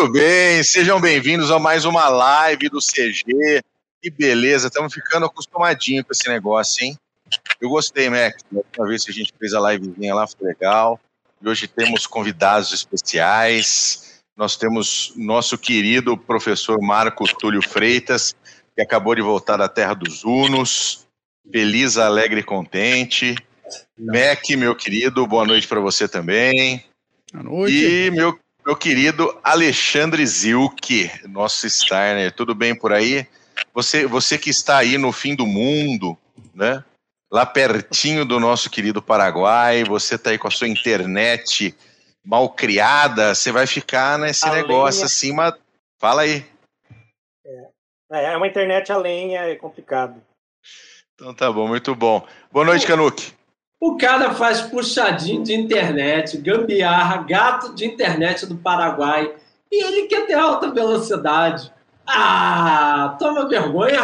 Muito bem, sejam bem-vindos a mais uma live do CG. Que beleza, estamos ficando acostumadinho com esse negócio, hein? Eu gostei, Mac. A última vez que a gente fez a livezinha lá foi legal. E hoje temos convidados especiais. Nós temos nosso querido professor Marco Túlio Freitas, que acabou de voltar da terra dos Unos. Feliz, alegre e contente. Mac, meu querido, boa noite para você também. Boa noite. E meu, meu querido Alexandre Zilke, nosso Steiner, tudo bem por aí? Você, você que está aí no fim do mundo, né? Lá pertinho do nosso querido Paraguai, você está aí com a sua internet mal criada, você vai ficar nesse A negócio lenha. assim, mas fala aí. É, é uma internet a lenha, é complicado. Então tá bom, muito bom. Boa noite, Canuque. O cara faz puxadinho de internet, gambiarra, gato de internet do Paraguai. E ele quer ter alta velocidade. Ah, toma vergonha,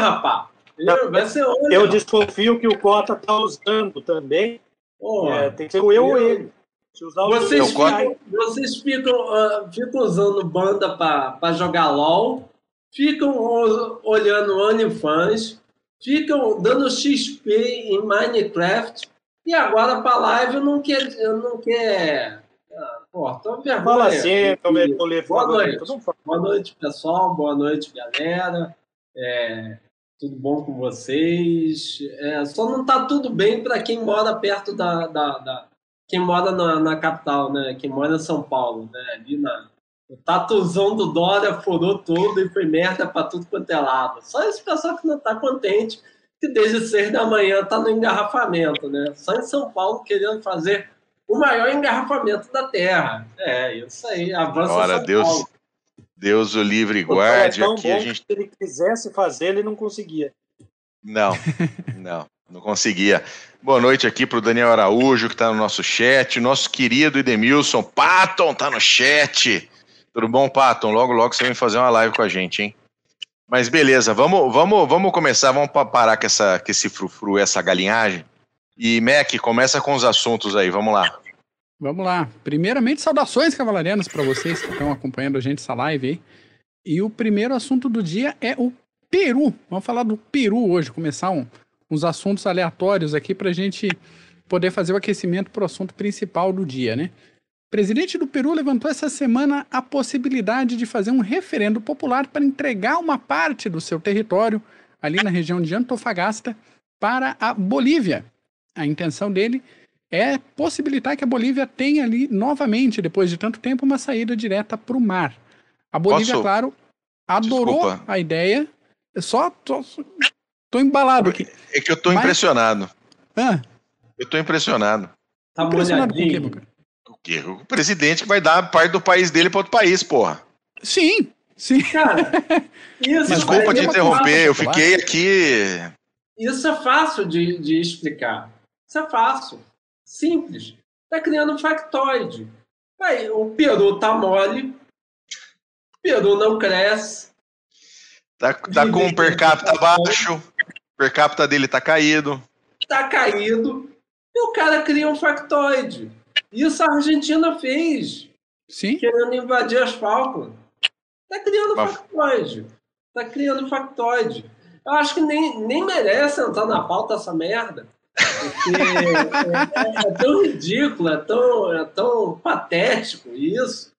Vai ser olho. Eu desconfio que o Cota está usando também. Pô, É, tem que ser eu ou ele. Vocês ficam, vocês ficam, ah, ficam usando banda para jogar LOL, ficam olhando OnlyFans, ficam dando XP em Minecraft, e agora para live não quer. Não quer ah, tô vergonha. Fala assim, eu levo Boa noite. Boa noite, pessoal. Boa noite, galera. É, tudo bom com vocês? É, só não tá tudo bem para quem mora perto da, da, da- quem mora na, na capital, né? Quem mora em São Paulo, né? Ali na o tatuzão do Dória furou tudo e foi merda para tudo quanto é lado. Só esse pessoal que não tá contente que desde seis da manhã tá no engarrafamento, né? Só em São Paulo querendo fazer o maior engarrafamento da Terra. É, isso aí. Avança Ora, São Deus, Paulo. Deus o livre O guarde. é tão Aqui a gente se ele quisesse fazer, ele não conseguia. Não, não, não conseguia. Boa noite aqui para o Daniel Araújo, que está no nosso chat. Nosso querido Edemilson Patton está no chat. Tudo bom, Patton? Logo, logo você vem fazer uma live com a gente, hein? Mas beleza, vamos, vamos, vamos começar, vamos pa- parar com, essa, com esse frufru, essa galinhagem. E, Mac, começa com os assuntos aí, vamos lá. Vamos lá. Primeiramente, saudações cavalarianas para vocês que estão acompanhando a gente essa live aí. E o primeiro assunto do dia é o Peru. Vamos falar do Peru hoje, começar um- uns assuntos aleatórios aqui para a gente poder fazer o aquecimento para o assunto principal do dia, né? O presidente do Peru levantou essa semana a possibilidade de fazer um referendo popular para entregar uma parte do seu território, ali na região de Antofagasta, para a Bolívia. A intenção dele é possibilitar que a Bolívia tenha ali novamente, depois de tanto tempo, uma saída direta para o mar. A Bolívia, Posso- claro, adorou Desculpa. a ideia. Eu só tô, tô embalado aqui. É que eu tô Mas- impressionado. Ah, Eu tô impressionado. Tá impressionado com o quê, molhadinho. meu cara? O quê? O presidente que vai dar parte do país dele para outro país, porra. Sim, sim. Cara, isso, Desculpa é te interromper, eu fiquei aqui. Isso é fácil de, de explicar. Isso é fácil. Simples. Tá criando um factoide. Aí, o Peru tá mole. O Peru não cresce. Tá, tá com o per capita baixo, o per capita dele tá caído. Tá caído. E o cara cria um factoide. Isso a Argentina fez. Sim. querendo invadir as Falklands. Tá criando Mas- factoide. Tá criando factoide. Eu acho que nem, nem merece entrar na pauta essa merda. Porque é, é- é tão ridículo, é tão, é tão patético isso.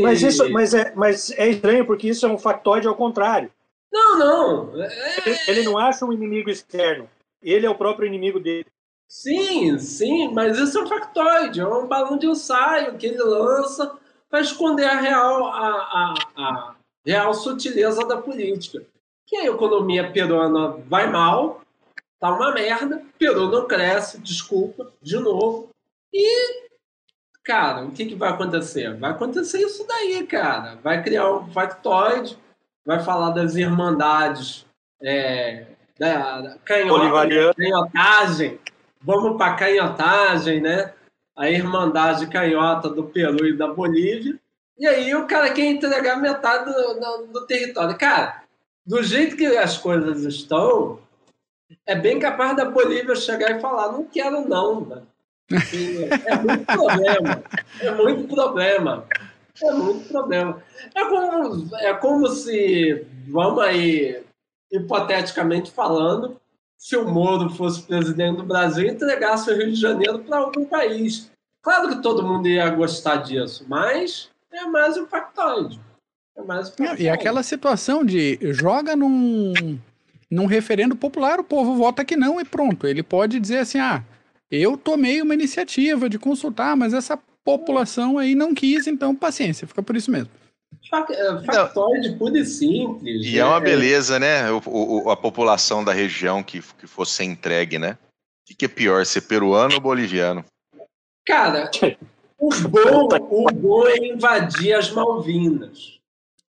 Mas, isso, mas, é, mas é estranho, porque isso é um factoide ao contrário. Não, não. É- Ele, ele não acha um inimigo externo. Ele é o próprio inimigo dele. Sim, sim, mas isso é um factoide. É um balão de ensaio que ele lança para esconder a real, a, a, a real sutileza da política. Que a economia peruana vai mal, tá uma merda, Peru não cresce, desculpa, de novo. E, cara, o que, que vai acontecer? Vai acontecer isso daí, cara. Vai criar um factoide, vai falar das irmandades, é, da canhota, canhotagem. Vamos para canhotagem, né? A irmandade canhota do Peru e da Bolívia. E aí o cara quer entregar metade do, do- do território. Cara, do jeito que as coisas estão, é bem capaz da Bolívia chegar e falar, não quero não, É muito problema. É muito problema. É muito problema. É como, é como se, vamos aí, hipoteticamente falando, se o Moro fosse presidente do Brasil entregasse o Rio de Janeiro para algum país. Claro que todo mundo ia gostar disso, mas é mais um factoide. É mais um factoide. E aquela situação de joga num, num referendo popular, o povo vota que não e pronto. Ele pode dizer assim: ah, eu tomei uma iniciativa de consultar, mas essa população aí não quis, então paciência, fica por isso mesmo. É, factoide puro e simples. E é, é uma beleza, né? O, o, a população da região que, que fosse entregue, né? O que, que é pior, ser peruano ou boliviano? Cara, o bom, o bom é invadir as Malvinas.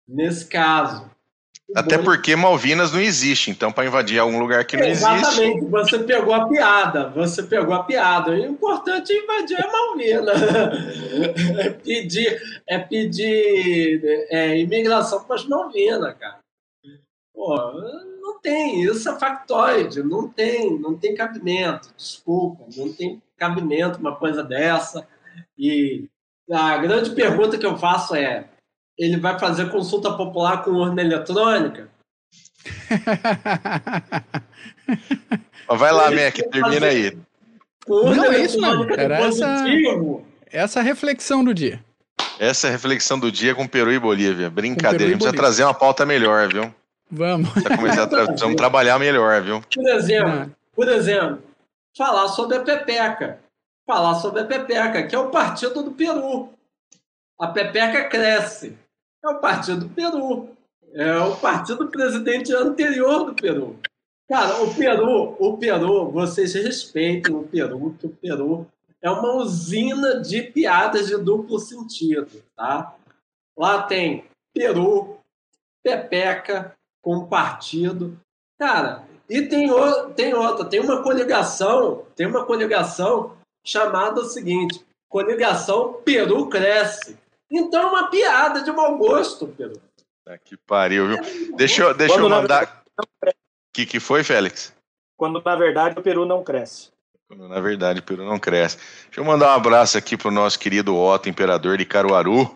Nesse caso. Até porque Malvinas não existe, então para invadir algum lugar que não Exatamente, existe. Exatamente, você pegou a piada, você pegou a piada. O importante é invadir a Malvina. É pedir, é pedir é, imigração para as Malvinas, cara. Pô, não tem, isso é factoide, não tem, não tem cabimento, desculpa, não tem cabimento uma coisa dessa. E a grande pergunta que eu faço é: ele vai fazer consulta popular com urna eletrônica? vai lá, Mac, termina aí. Não, é isso não. Era essa, essa reflexão do dia. Essa é a reflexão do dia com Peru e Bolívia. Brincadeira, a gente precisa trazer uma pauta melhor, viu? Vamos. Começar a tra... Vamos trabalhar melhor, viu? Por exemplo, ah. por exemplo, falar sobre a Pepeca. Falar sobre a Pepeca, que é o partido do Peru. A Pepeca cresce é o partido do Peru. É o partido do presidente anterior do Peru. Cara, o Peru, o Peru, vocês respeitem o Peru, que o Peru é uma usina de piadas de duplo sentido, tá? Lá tem Peru, Pepeca com partido. Cara, e tem, o, tem outra, tem uma coligação, tem uma coligação chamada o seguinte, coligação Peru Cresce. Então é uma piada de mau gosto, Pedro. Ah, que pariu, viu? Deixa eu, deixa eu mandar. O que, que foi, Félix? Quando na verdade o Peru não cresce. Quando na verdade o Peru não cresce. Deixa eu mandar um abraço aqui pro nosso querido Otto, imperador de Caruaru,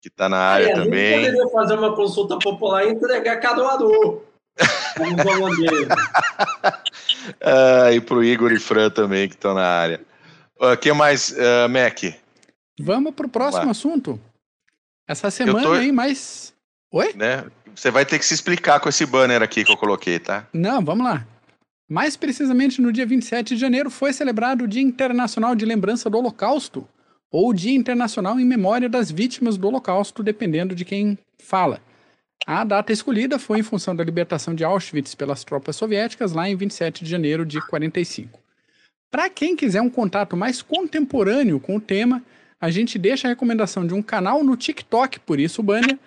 que está na área é, também. Eu poderia fazer uma consulta popular e entregar Caruaru. ah, e pro Igor e Fran também, que estão na área. O uh, que mais, uh, Mac? Vamos pro próximo assunto. Essa semana tô... aí, mais. Oi? Né? Você vai ter que se explicar com esse banner aqui que eu coloquei, tá? Não, vamos lá. Mais precisamente, no dia 27 de janeiro foi celebrado o Dia Internacional de Lembrança do Holocausto, ou Dia Internacional em Memória das Vítimas do Holocausto, dependendo de quem fala. A data escolhida foi em função da libertação de Auschwitz pelas tropas soviéticas lá em 27 de janeiro de 45. Para quem quiser um contato mais contemporâneo com o tema, a gente deixa a recomendação de um canal no TikTok, por isso banner,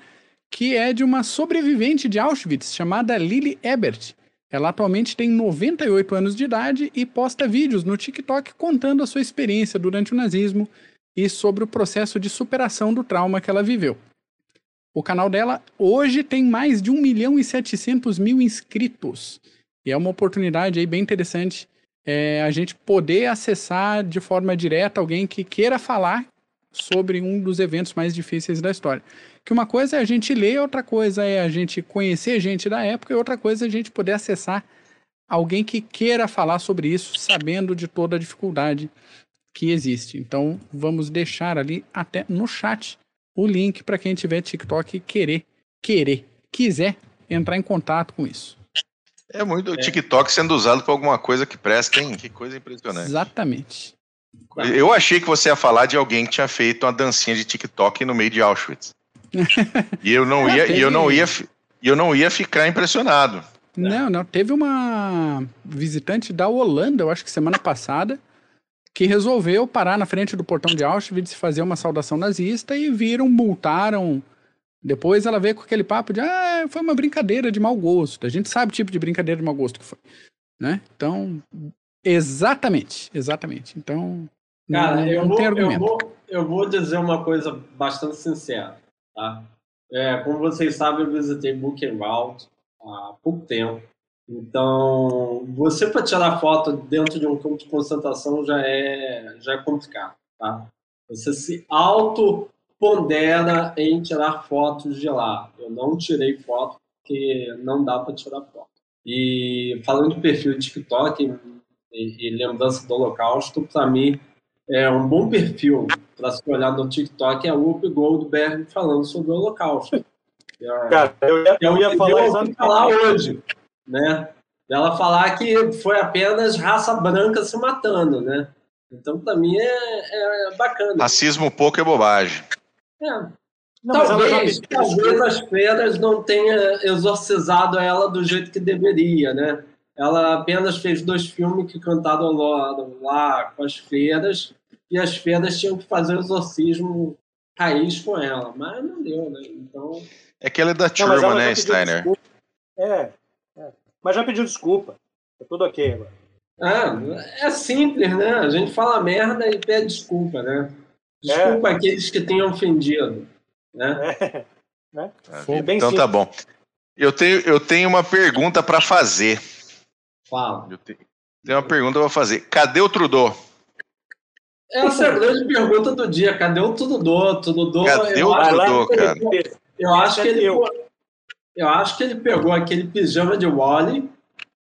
que é de uma sobrevivente de Auschwitz chamada Lily Ebert. Ela atualmente tem 98 anos de idade e posta vídeos no TikTok contando a sua experiência durante o nazismo e sobre o processo de superação do trauma que ela viveu. O canal dela hoje tem mais de 1 milhão e 700 mil inscritos. E é uma oportunidade aí bem interessante é, a gente poder acessar de forma direta alguém que queira falar sobre um dos eventos mais difíceis da história. Que uma coisa é a gente ler, outra coisa é a gente conhecer gente da época e outra coisa é a gente poder acessar alguém que queira falar sobre isso, sabendo de toda a dificuldade que existe. Então, vamos deixar ali até no chat o link para quem tiver TikTok e querer, querer, quiser entrar em contato com isso. É muito o TikTok sendo usado para alguma coisa que presta, hein? Que coisa impressionante. Exatamente. Eu achei que você ia falar de alguém que tinha feito uma dancinha de TikTok no meio de Auschwitz. e eu não ia, e eu não ia, eu não ia ficar impressionado. Não, não. Teve uma visitante da Holanda, eu acho que semana passada, que resolveu parar na frente do portão de Auschwitz e fazer uma saudação nazista e viram, multaram. Depois ela veio com aquele papo de, ah, foi uma brincadeira de mau gosto. A gente sabe o tipo de brincadeira de mau gosto que foi. Né? Então, exatamente, exatamente. Então, Cara, não, eu, não vou, eu, vou, eu vou dizer uma coisa bastante sincera, tá? É, como vocês sabem, eu visitei Buchenwald há pouco tempo. Então, você para tirar foto dentro de um campo de concentração já é, já é complicado, tá? Você se auto pondera em tirar fotos de lá. Eu não tirei foto porque não dá para tirar foto. E falando de perfil de TikTok e, e lembrança do Holocausto, para mim é um bom perfil para se olhar no TikTok é o Whoopi Goldberg falando sobre o Holocausto. É, Cara, eu ia, eu ia falar, exatamente. falar hoje, né? Ela falar que foi apenas raça branca se matando, né? Então, para mim, é, é, bacana. Racismo pouco é bobagem. É. Não, talvez, talvez as feiras não tenha exorcizado ela do jeito que deveria, né? Ela apenas fez dois filmes que cantaram lá, com as feiras e as feiras tinham que fazer o exorcismo raiz com ela, mas não deu, né? Então... É que ela é da Truman, né, Steiner? É, é, mas já pediu desculpa. É tudo ok agora. Ah, é simples, né? A gente fala merda e pede desculpa, né? Desculpa é. aqueles que tenham ofendido. Né? É. Né? É então tá bom. Eu tenho, eu tenho uma pergunta para fazer. Fala. Eu tenho, tenho uma pergunta para fazer. Cadê o Trudeau? Essa é a grande pergunta do dia. Cadê o Trudeau? Trudeau Cadê o Trudeau, cara? Eu acho que ele, eu acho que ele pegou aquele pijama de Wally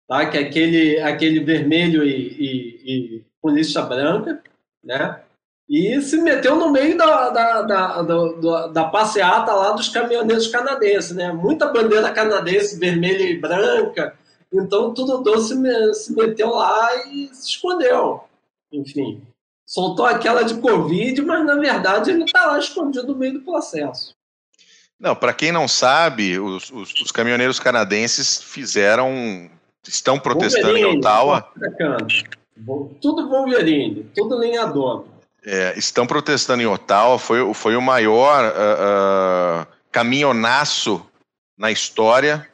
tá? que é aquele, aquele vermelho e, e, e com lixa branca, né? e se meteu no meio da, da, da, da, da passeata lá dos caminhoneiros canadenses. Né? Muita bandeira canadense vermelha e branca, então tudo doce se meteu lá e se escondeu. Enfim, soltou aquela de Covid, mas na verdade ele está lá escondido no meio do processo. Não, para quem não sabe, os, os, os, caminhoneiros canadenses fizeram estão protestando Wolverine, em Ottawa. Tudo Wolverine, tudo lenhador. É, estão protestando em Ottawa, foi, foi o maior uh, uh, caminhonaço na história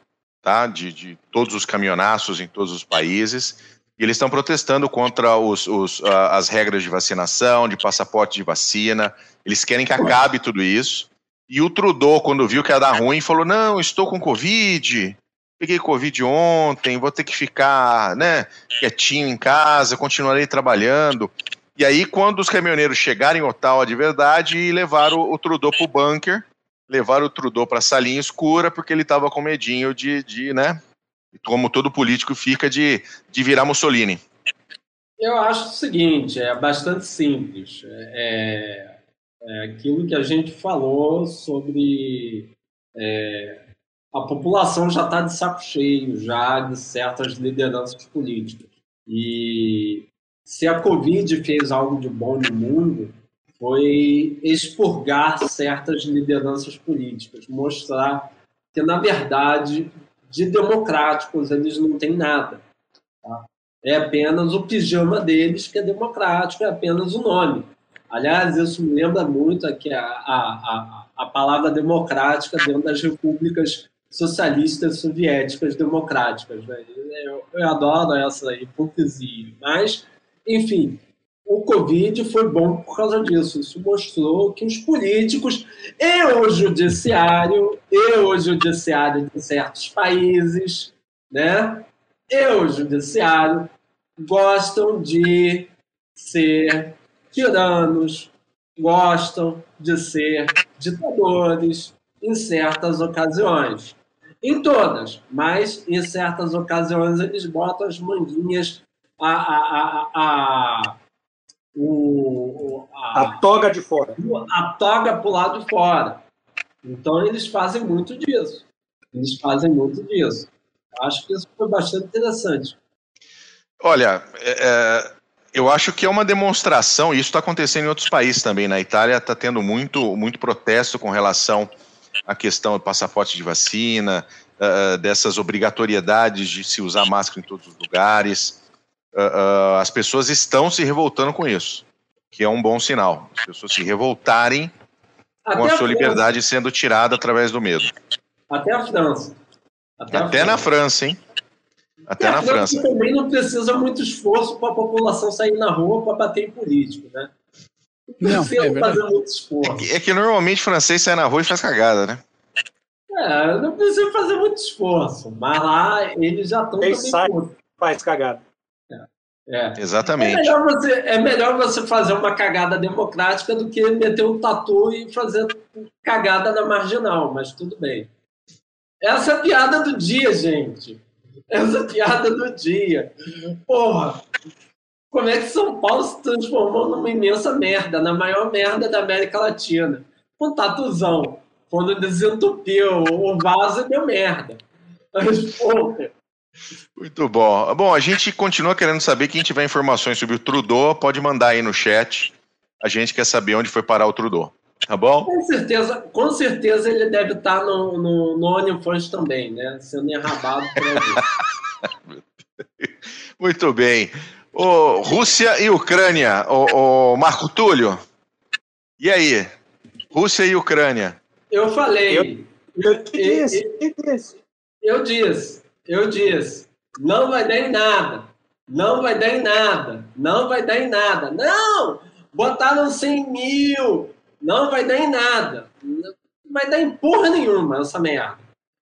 tá, de, de todos os caminhonaços em todos os países. E eles estão protestando contra os, os, as regras de vacinação, de passaporte de vacina. Eles querem que acabe tudo isso. E o Trudeau, quando viu que ia dar ruim, falou: Não, estou com Covid, peguei Covid ontem, vou ter que ficar né, quietinho em casa, continuarei trabalhando. E aí, quando os caminhoneiros chegaram em Ottawa de verdade, levaram o Trudeau para o bunker, levaram o Trudeau para a salinha escura, porque ele estava com medinho de, de, né, como todo político fica, de, de virar Mussolini. Eu acho o seguinte, é bastante simples. É, é aquilo que a gente falou sobre é, a população já está de saco cheio já de certas lideranças políticas. E se a Covid fez algo de bom no mundo, foi expurgar certas lideranças políticas, mostrar que, na verdade, de democráticos eles não têm nada. Tá? É apenas o pijama deles que é democrático, é apenas o nome. Aliás, isso me lembra muito aqui a, a, a, a palavra democrática dentro das repúblicas socialistas soviéticas democráticas. Né? Eu, eu adoro essa hipocrisia. Mas, enfim, o Covid foi bom por causa disso. Isso mostrou que os políticos e o judiciário, e o judiciário de certos países, né? e o judiciário gostam de ser tiranos, gostam de ser ditadores em certas ocasiões. Em todas, mas em certas ocasiões eles botam as manguinhas, a, a, a, a, o, a, a toga de fora. A toga para o lado de fora. Então eles fazem muito disso. Eles fazem muito disso. Acho que isso foi bastante interessante. Olha, é, é eu acho que é uma demonstração, e isso está acontecendo em outros países também. Na Itália está tendo muito, muito protesto com relação a questão do passaporte de vacina, uh, dessas obrigatoriedades de se usar máscara em todos os lugares. Uh, uh, as pessoas estão se revoltando com isso, que é um bom sinal. As pessoas se revoltarem Até com a, a sua liberdade sendo tirada através do medo. Até a França. Até, Até a na França, hein? Até na França. também não precisa muito esforço para a população sair na rua para bater em político, né? Não, é fazer muito esforço. É que, é que normalmente francês sai na rua e faz cagada, né? É, não precisa fazer muito esforço, mas lá eles já estão também sai, faz cagada. É. É. É Exatamente. melhor, você, é melhor você fazer uma cagada democrática do que meter um tatu e fazer cagada na marginal, mas tudo bem. Essa é a piada do dia, gente. Essa é a piada do dia. Porra, como é que São Paulo se transformou numa imensa merda, na maior merda da América Latina? Com tatuzão. Quando desentupiu o vaso, deu merda. Mas, porra, Muito bom. Bom, a gente continua querendo saber. Quem tiver informações sobre o Trudeau, pode mandar aí no chat. A gente quer saber onde foi parar o Trudeau. Tá bom? Com certeza, com certeza ele deve estar no, no, no OnlyFans também, né? Sendo enrabado por alguém. Muito bem. Ô, Rússia e Ucrânia. Ô, ô, Marco Túlio. E aí? Rússia e Ucrânia. Eu falei. Eu disse, eu te disse. Eu disse, eu disse, não vai dar em nada, não vai dar em nada, não vai dar em nada. Não! Botaram 100 mil, não vai dar em nada. Não vai dar em porra nenhuma essa merda.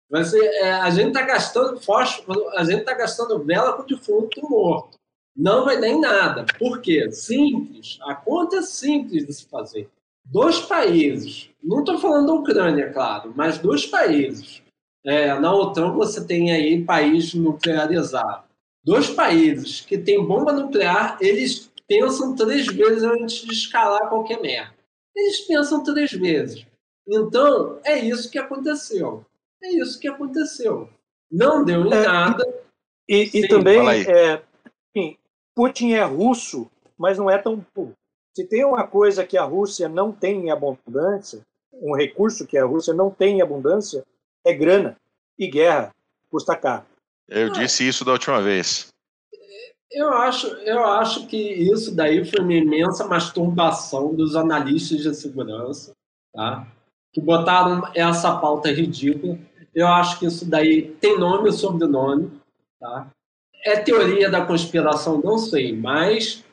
Vai ser, é, a gente tá gastando fósforo, a gente tá gastando vela com defunto morto. Não vai dar em nada. Por quê? Simples. A conta é simples de se fazer. Dois países, não estou falando da Ucrânia, claro, mas dois países é, na OTAN você tem aí país nuclearizado. Dois países que têm bomba nuclear, eles pensam três vezes antes de escalar qualquer merda. Eles pensam três vezes. Então, é isso que aconteceu. É isso que aconteceu. Não deu em É, nada. E, e também, é, enfim, Putin é russo, mas não é tão. Se tem uma coisa que a Rússia não tem em abundância, um recurso que a Rússia não tem em abundância, é grana. E guerra custa caro. Eu disse isso da última vez. Eu acho, eu acho que isso daí foi uma imensa masturbação dos analistas de segurança, tá? que botaram essa pauta ridícula. Eu acho que isso daí tem nome e sobrenome. Tá? É teoria da conspiração, não sei, mas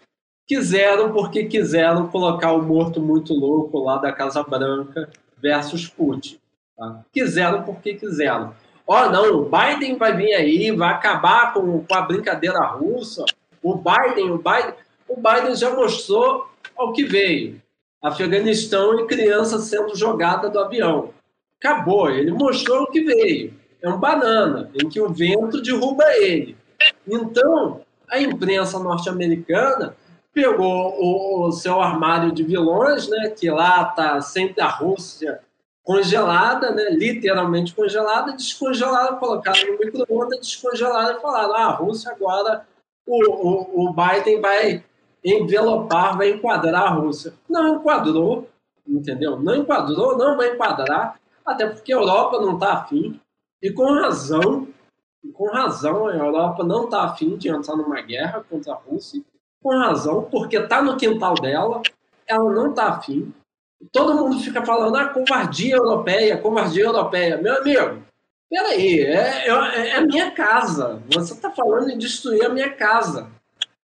quiseram porque quiseram colocar o morto muito louco lá da Casa Branca versus Putin. Tá? Quiseram porque quiseram. Ó, não, o Biden vai vir aí, vai acabar com, com a brincadeira russa. O Biden, o Biden, o Biden já mostrou ao que veio. Afeganistão e criança sendo jogada do avião. Acabou, ele mostrou o que veio. É um banana, em que o vento derruba ele. Então, a imprensa norte-americana pegou o, o seu armário de vilões, né, que lá está sempre a Rússia congelada, né, literalmente congelada, descongelaram, colocaram no micro-ondas, descongelaram e falaram: ah, a Rússia agora, o, o, o Biden vai envelopar, vai enquadrar a Rússia. Não enquadrou, entendeu? Não enquadrou, não vai enquadrar, até porque a Europa não está afim, e com razão, com razão, a Europa não está afim de entrar numa guerra contra a Rússia, com razão, porque está no quintal dela, ela não está afim. Todo mundo fica falando, ah, covardia europeia, covardia europeia. Meu amigo, peraí, é, é, é a minha casa. Você está falando em destruir a minha casa.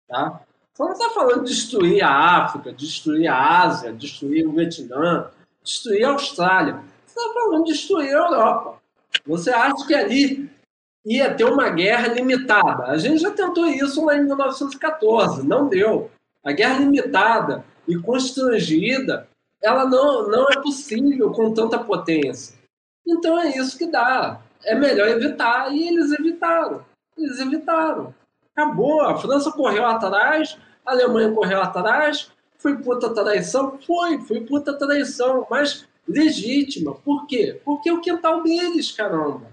Tá? Você não está falando de destruir a África, destruir a Ásia, destruir o Vietnã, destruir a Austrália. Você está falando de destruir a Europa. Você acha que ali ia ter uma guerra limitada. A gente já tentou isso lá em 1914, não deu. A guerra limitada e constrangida, ela não, não é possível com tanta potência. Então é isso que dá. É melhor evitar, e eles evitaram. Eles evitaram. Acabou. A França correu atrás, a Alemanha correu atrás. Foi puta traição? Foi, foi puta traição, mas legítima. Por quê? Porque é o quintal deles, caramba.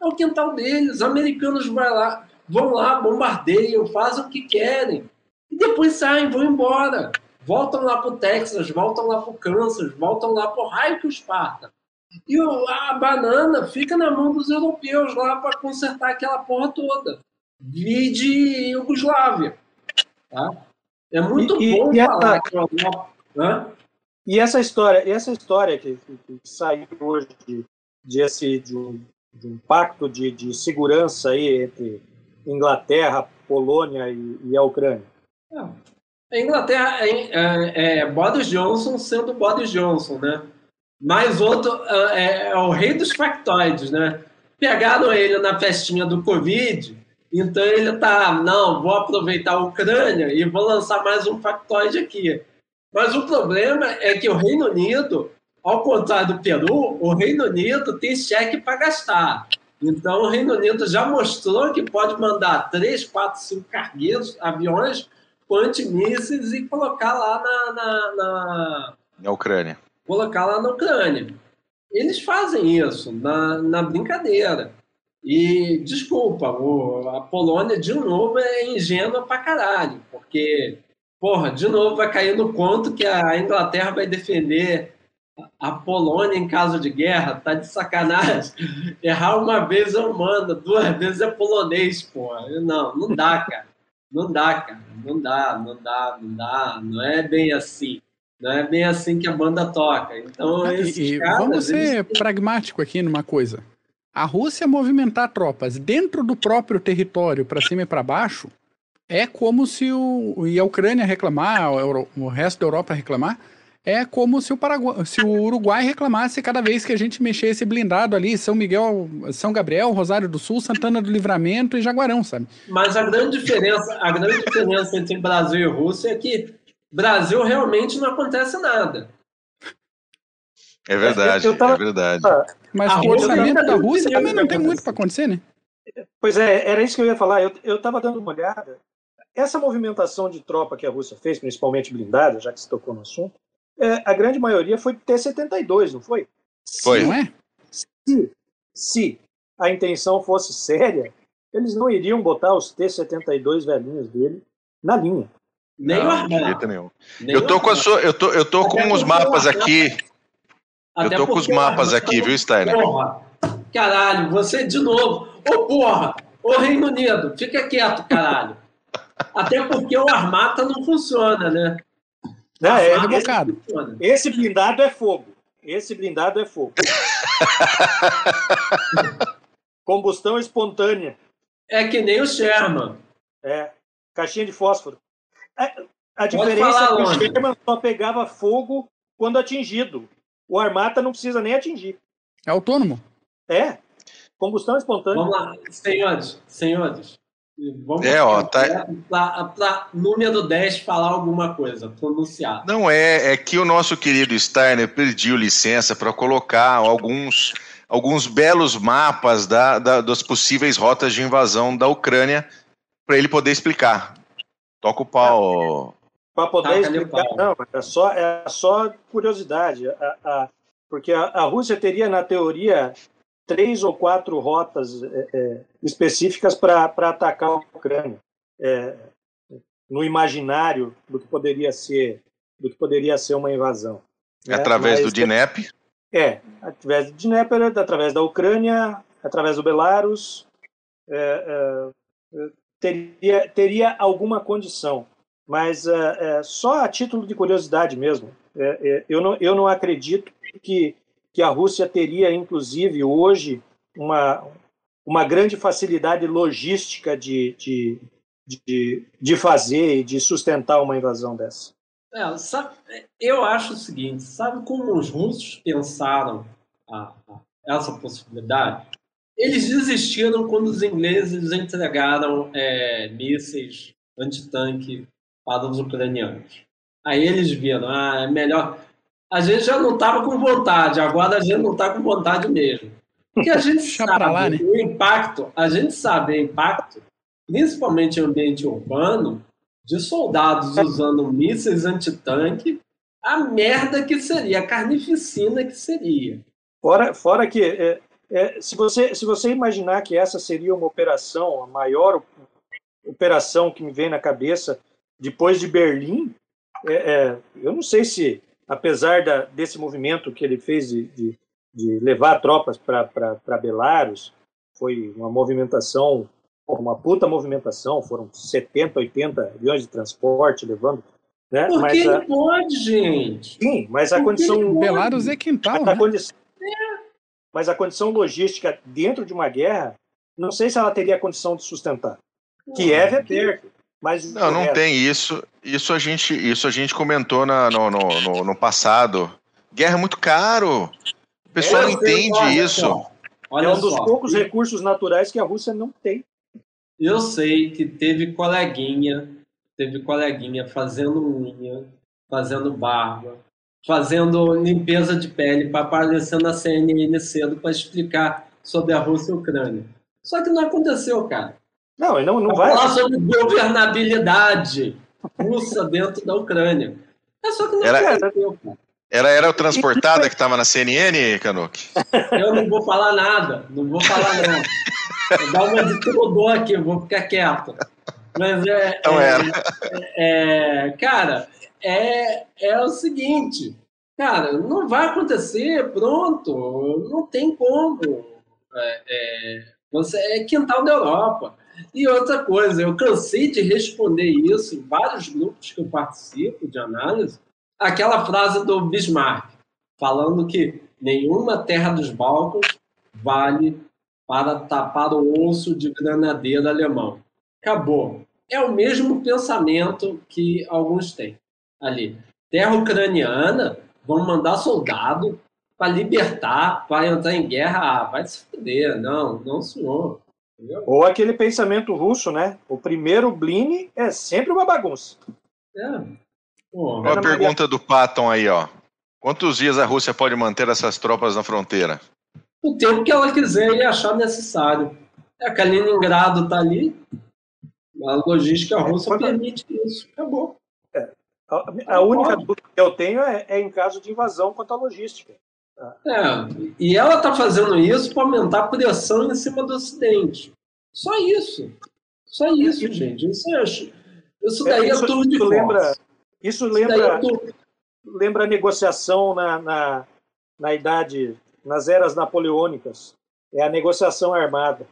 É o quintal deles. Os americanos vai lá, vão lá, bombardeiam, fazem o que querem. E depois saem, vão embora. Voltam lá pro Texas, voltam lá pro Kansas, voltam lá pro raio que os parta. E o- a banana fica na mão dos europeus lá para consertar aquela porra toda. Vide Iugoslávia. Tá? É muito E- e- bom e essa- falar que a Europa. Hã? E essa história, e essa história que, que- que saiu hoje de, de, esse, de, um, de um pacto de, de segurança aí entre Inglaterra, Polônia e, e a Ucrânia. A Inglaterra é, é- Boris Johnson sendo Boris Johnson, né? Mais outro é, é o rei dos factoides, né? Pegaram ele na festinha do Covid Então ele tá, não, vou aproveitar a Ucrânia e vou lançar mais um factoide aqui. Mas o problema é que o Reino Unido, ao contrário do Peru, o Reino Unido tem cheque para gastar. Então o Reino Unido já mostrou que pode mandar três, quatro, cinco cargueiros, aviões antimísseis e colocar lá na, na, na, na Ucrânia. Colocar lá na Ucrânia. Eles fazem isso na, na brincadeira. E, desculpa, o, a Polônia, de novo, é ingênua pra caralho, porque, porra, de novo vai cair no conto que a Inglaterra vai defender a Polônia em caso de guerra, tá de sacanagem. Errar uma vez é humano, duas vezes é polonês, porra. Não, não dá, cara. Não dá, cara. Não dá, não dá, não dá. Não é bem assim. Não é bem assim que a banda toca. Então, ah, e, caras, vamos ser eles... pragmático aqui numa coisa. A Rússia movimentar tropas dentro do próprio território para cima e para baixo é como se o e a Ucrânia reclamar, o, o resto da Europa reclamar, é como se o, Paraguai, se o Uruguai reclamasse cada vez que a gente mexesse blindado ali, São Miguel, São Gabriel, Rosário do Sul, Santana do Livramento e Jaguarão, sabe? Mas a grande diferença, a grande diferença entre Brasil e Rússia é que Brasil realmente não acontece nada. É verdade, tava... é verdade. Mas o orçamento da Rússia também não tem muito para acontecer, né? Pois é, era isso que eu ia falar. Eu estava dando uma olhada. Essa movimentação de tropa que a Rússia fez, principalmente blindada, já que se tocou no assunto, é, a grande maioria foi T-72, não foi? Foi. Não é? Se, se a intenção fosse séria, eles não iriam botar os T-72 velhinhos dele na linha. Nem não, de jeito nenhum. Nem eu tô com a sua, eu tô, eu tô com os mapas aqui. Até eu tô com os mapas aqui, viu, Steiner? Porra, caralho, você de novo. Ô, porra! Ô, Reino Unido, fica quieto, caralho. Até porque o Armata não funciona, né? Não, é, esse, esse blindado é fogo. Esse blindado é fogo. Combustão espontânea. É que nem o Sherman. É. Caixinha de fósforo. A, a diferença é que o Sherman só pegava fogo quando atingido. O Armata não precisa nem atingir. É autônomo. É. Combustão espontânea. Vamos lá, senhores, senhores. Vamos é, ó, tá... para número 10 falar alguma coisa, pronunciar. Não é, é que o nosso querido Steiner pediu licença para colocar alguns, alguns belos mapas da, da, das possíveis rotas de invasão da Ucrânia para ele poder explicar. Toca o pau. Para poder explicar, não, é só, é só curiosidade. A, a, porque a, a Rússia teria, na teoria, três ou quatro rotas é, é, específicas para atacar a Ucrânia, é, no imaginário do que poderia ser do que poderia ser uma invasão. Né? Através Mas, do DINEP? É, através do DINEP, através da Ucrânia, através do Belarus, é, é, teria, teria alguma condição. Mas é, só a título de curiosidade mesmo, eu, não, eu não acredito que que a Rússia teria, inclusive, hoje, uma, uma grande facilidade logística de, de, de, de fazer e de sustentar uma invasão dessa. É, sabe, eu acho o seguinte: sabe como os russos pensaram a, a, essa possibilidade? Eles desistiram quando os ingleses entregaram é, mísseis antitanque para os ucranianos. Aí eles viram, ah, é melhor a gente já não estava com vontade, agora a gente não está com vontade mesmo. Porque a gente sabe lá, né? o impacto, a gente sabe o impacto, principalmente em ambiente urbano, de soldados usando mísseis antitanque, a merda que seria, a carnificina que seria. Fora, fora que, é, é, se, você, se você imaginar que essa seria uma operação, a maior operação que me vem na cabeça depois de Berlim, é, é eu não sei se apesar da, desse movimento que ele fez de, de, de levar tropas para Belarus, foi uma movimentação, uma puta movimentação, foram 70, 80 aviões de transporte levando. Né? Por que não pode, gente? Sim, mas a condição. Belarus é quintal. Mas, né? a condição, é. mas a condição logística dentro de uma guerra, não sei se ela teria a condição de sustentar. Kiev é perto. Mas não, não tem isso. Isso a gente, isso a gente comentou na, no, no, no, no passado. Guerra é muito caro. O pessoal é, não entende isso. Olha é um dos só. poucos recursos naturais que a Rússia não tem. Eu sei que teve coleguinha, teve coleguinha fazendo unha, fazendo barba, fazendo limpeza de pele para aparecer na CNN cedo para explicar sobre a Rússia e a Ucrânia. Só que não aconteceu, cara. Não, não, não vai. Falar sobre governabilidade russa dentro da Ucrânia. É só que não Era- aconteceu, cara. Era, era o transportada que estava na CNN, Canuck? Eu não vou falar nada, não vou falar nada. Vou dar uma de Teodoro aqui, vou ficar quieto. Mas é. Então é, era. é, cara, é, é o seguinte, cara, não vai acontecer, pronto, não tem como. É, é, você é quintal da Europa. E outra coisa, eu cansei de responder isso em vários grupos que eu participo de análise, aquela frase do Bismarck, falando que nenhuma terra dos Balcãs vale para tapar o osso de granadeiro alemão. Acabou. É o mesmo pensamento que alguns têm ali. Terra ucraniana, vão mandar soldado para libertar, para entrar em guerra. Ah, vai se fuder. Não, não, senhor. Entendeu? Ou aquele pensamento russo, né? O primeiro Blini é sempre uma bagunça. É. Pô, Uma Ana Maria- pergunta do Patton aí, ó. Quantos dias a Rússia pode manter essas tropas na fronteira? o tempo que ela quiser e achar necessário. É, Kaliningrado está ali, a logística russa Quando- permite isso. Acabou. A, a única dúvida que eu tenho é, é em caso de invasão quanto à logística. É, e ela está fazendo isso para aumentar a pressão em cima do Ocidente. Só isso. Só isso, gente. Isso, é, isso daí é, isso, tudo de isso lembra, força. isso Isso lembra, é tudo- lembra a negociação na, na, na idade, nas eras napoleônicas. É a negociação armada.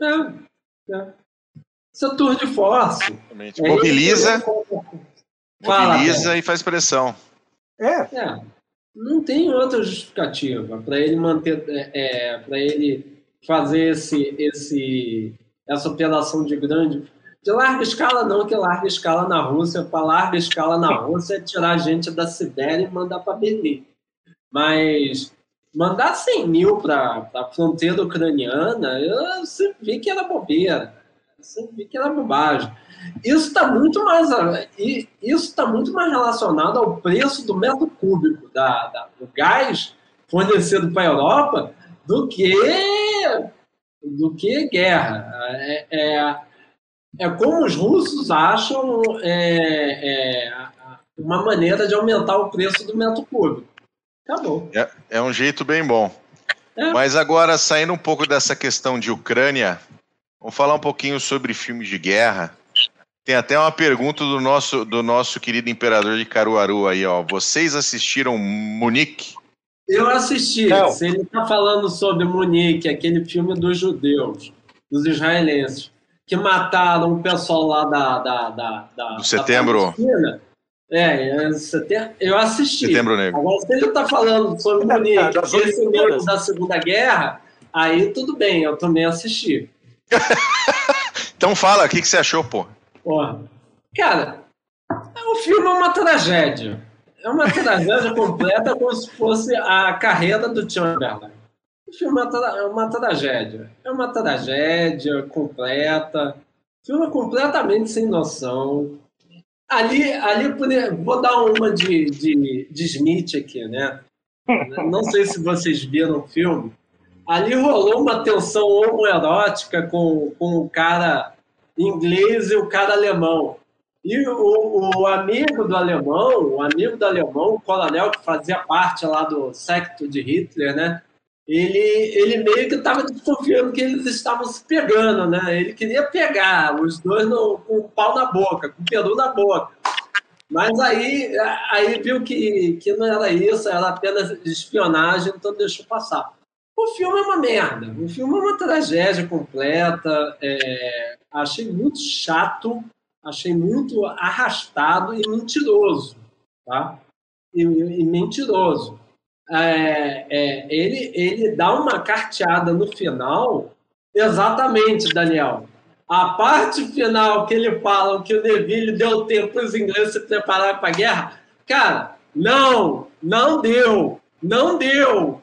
É, é. Isso é tour de força. Exatamente. É Mobiliza, isso. Fala, mobiliza e faz pressão. É, É, não tem outra justificativa para ele manter, é, é, para ele fazer esse, esse, essa operação de grande, de larga escala não, que larga escala na Rússia, para larga escala na Rússia é tirar gente da Sibéria e mandar para Berlim. Mas mandar 100 mil para a fronteira ucraniana, eu sempre vi que era bobeira, eu sempre vi que era bobagem. Isso está muito mais isso está muito mais relacionado ao preço do metro cúbico da, da- do gás fornecido para a Europa do que do que guerra. É, é, é como os russos acham é, é, uma maneira de aumentar o preço do metro cúbico. Acabou. É um jeito bem bom. É. Mas agora, saindo um pouco dessa questão de Ucrânia, vamos falar um pouquinho sobre filmes de guerra. Tem até uma pergunta do nosso, do nosso querido imperador de Caruaru aí, ó. Vocês assistiram Munique? Eu assisti. Não. Se ele está falando sobre Munique, aquele filme dos judeus, dos israelenses, que mataram o pessoal lá da. da, da, da Do setembro. da Palestina, é, é, setembro, eu assisti. Setembro Negro. Agora, se ele está falando sobre É, Munique, das esse meio da Segunda Guerra, aí tudo bem, eu também assisti. Então fala, o que, que você achou, pô? Porra. Cara, o filme é uma tragédia. É uma tragédia completa, como se fosse a carreira do Chamberlain. O filme é é uma tragédia. É uma tragédia completa. O filme é completamente sem noção. Ali, ali vou dar uma de, de, de Smith aqui, né? Não sei se vocês viram o filme. Ali rolou uma tensão homoerótica com, com o cara inglês e o cara alemão. E o, o amigo do alemão, o amigo do alemão, o coronel que fazia parte lá do secto de Hitler, né? Ele, ele meio que estava desconfiando que eles estavam se pegando, né? Ele queria pegar os dois no- com o pau na boca, com o peru na boca. Mas aí, aí viu que, que não era isso, era apenas espionagem, então deixou passar. O filme é uma merda. O filme é uma tragédia completa. é, achei muito chato, achei muito arrastado e mentiroso, tá? E, e mentiroso. É, é, ele, ele dá uma carteada no final, exatamente, Daniel. A parte final que ele fala que o Neville deu tempo para os ingleses se prepararem para a guerra, cara, não, não deu, não deu.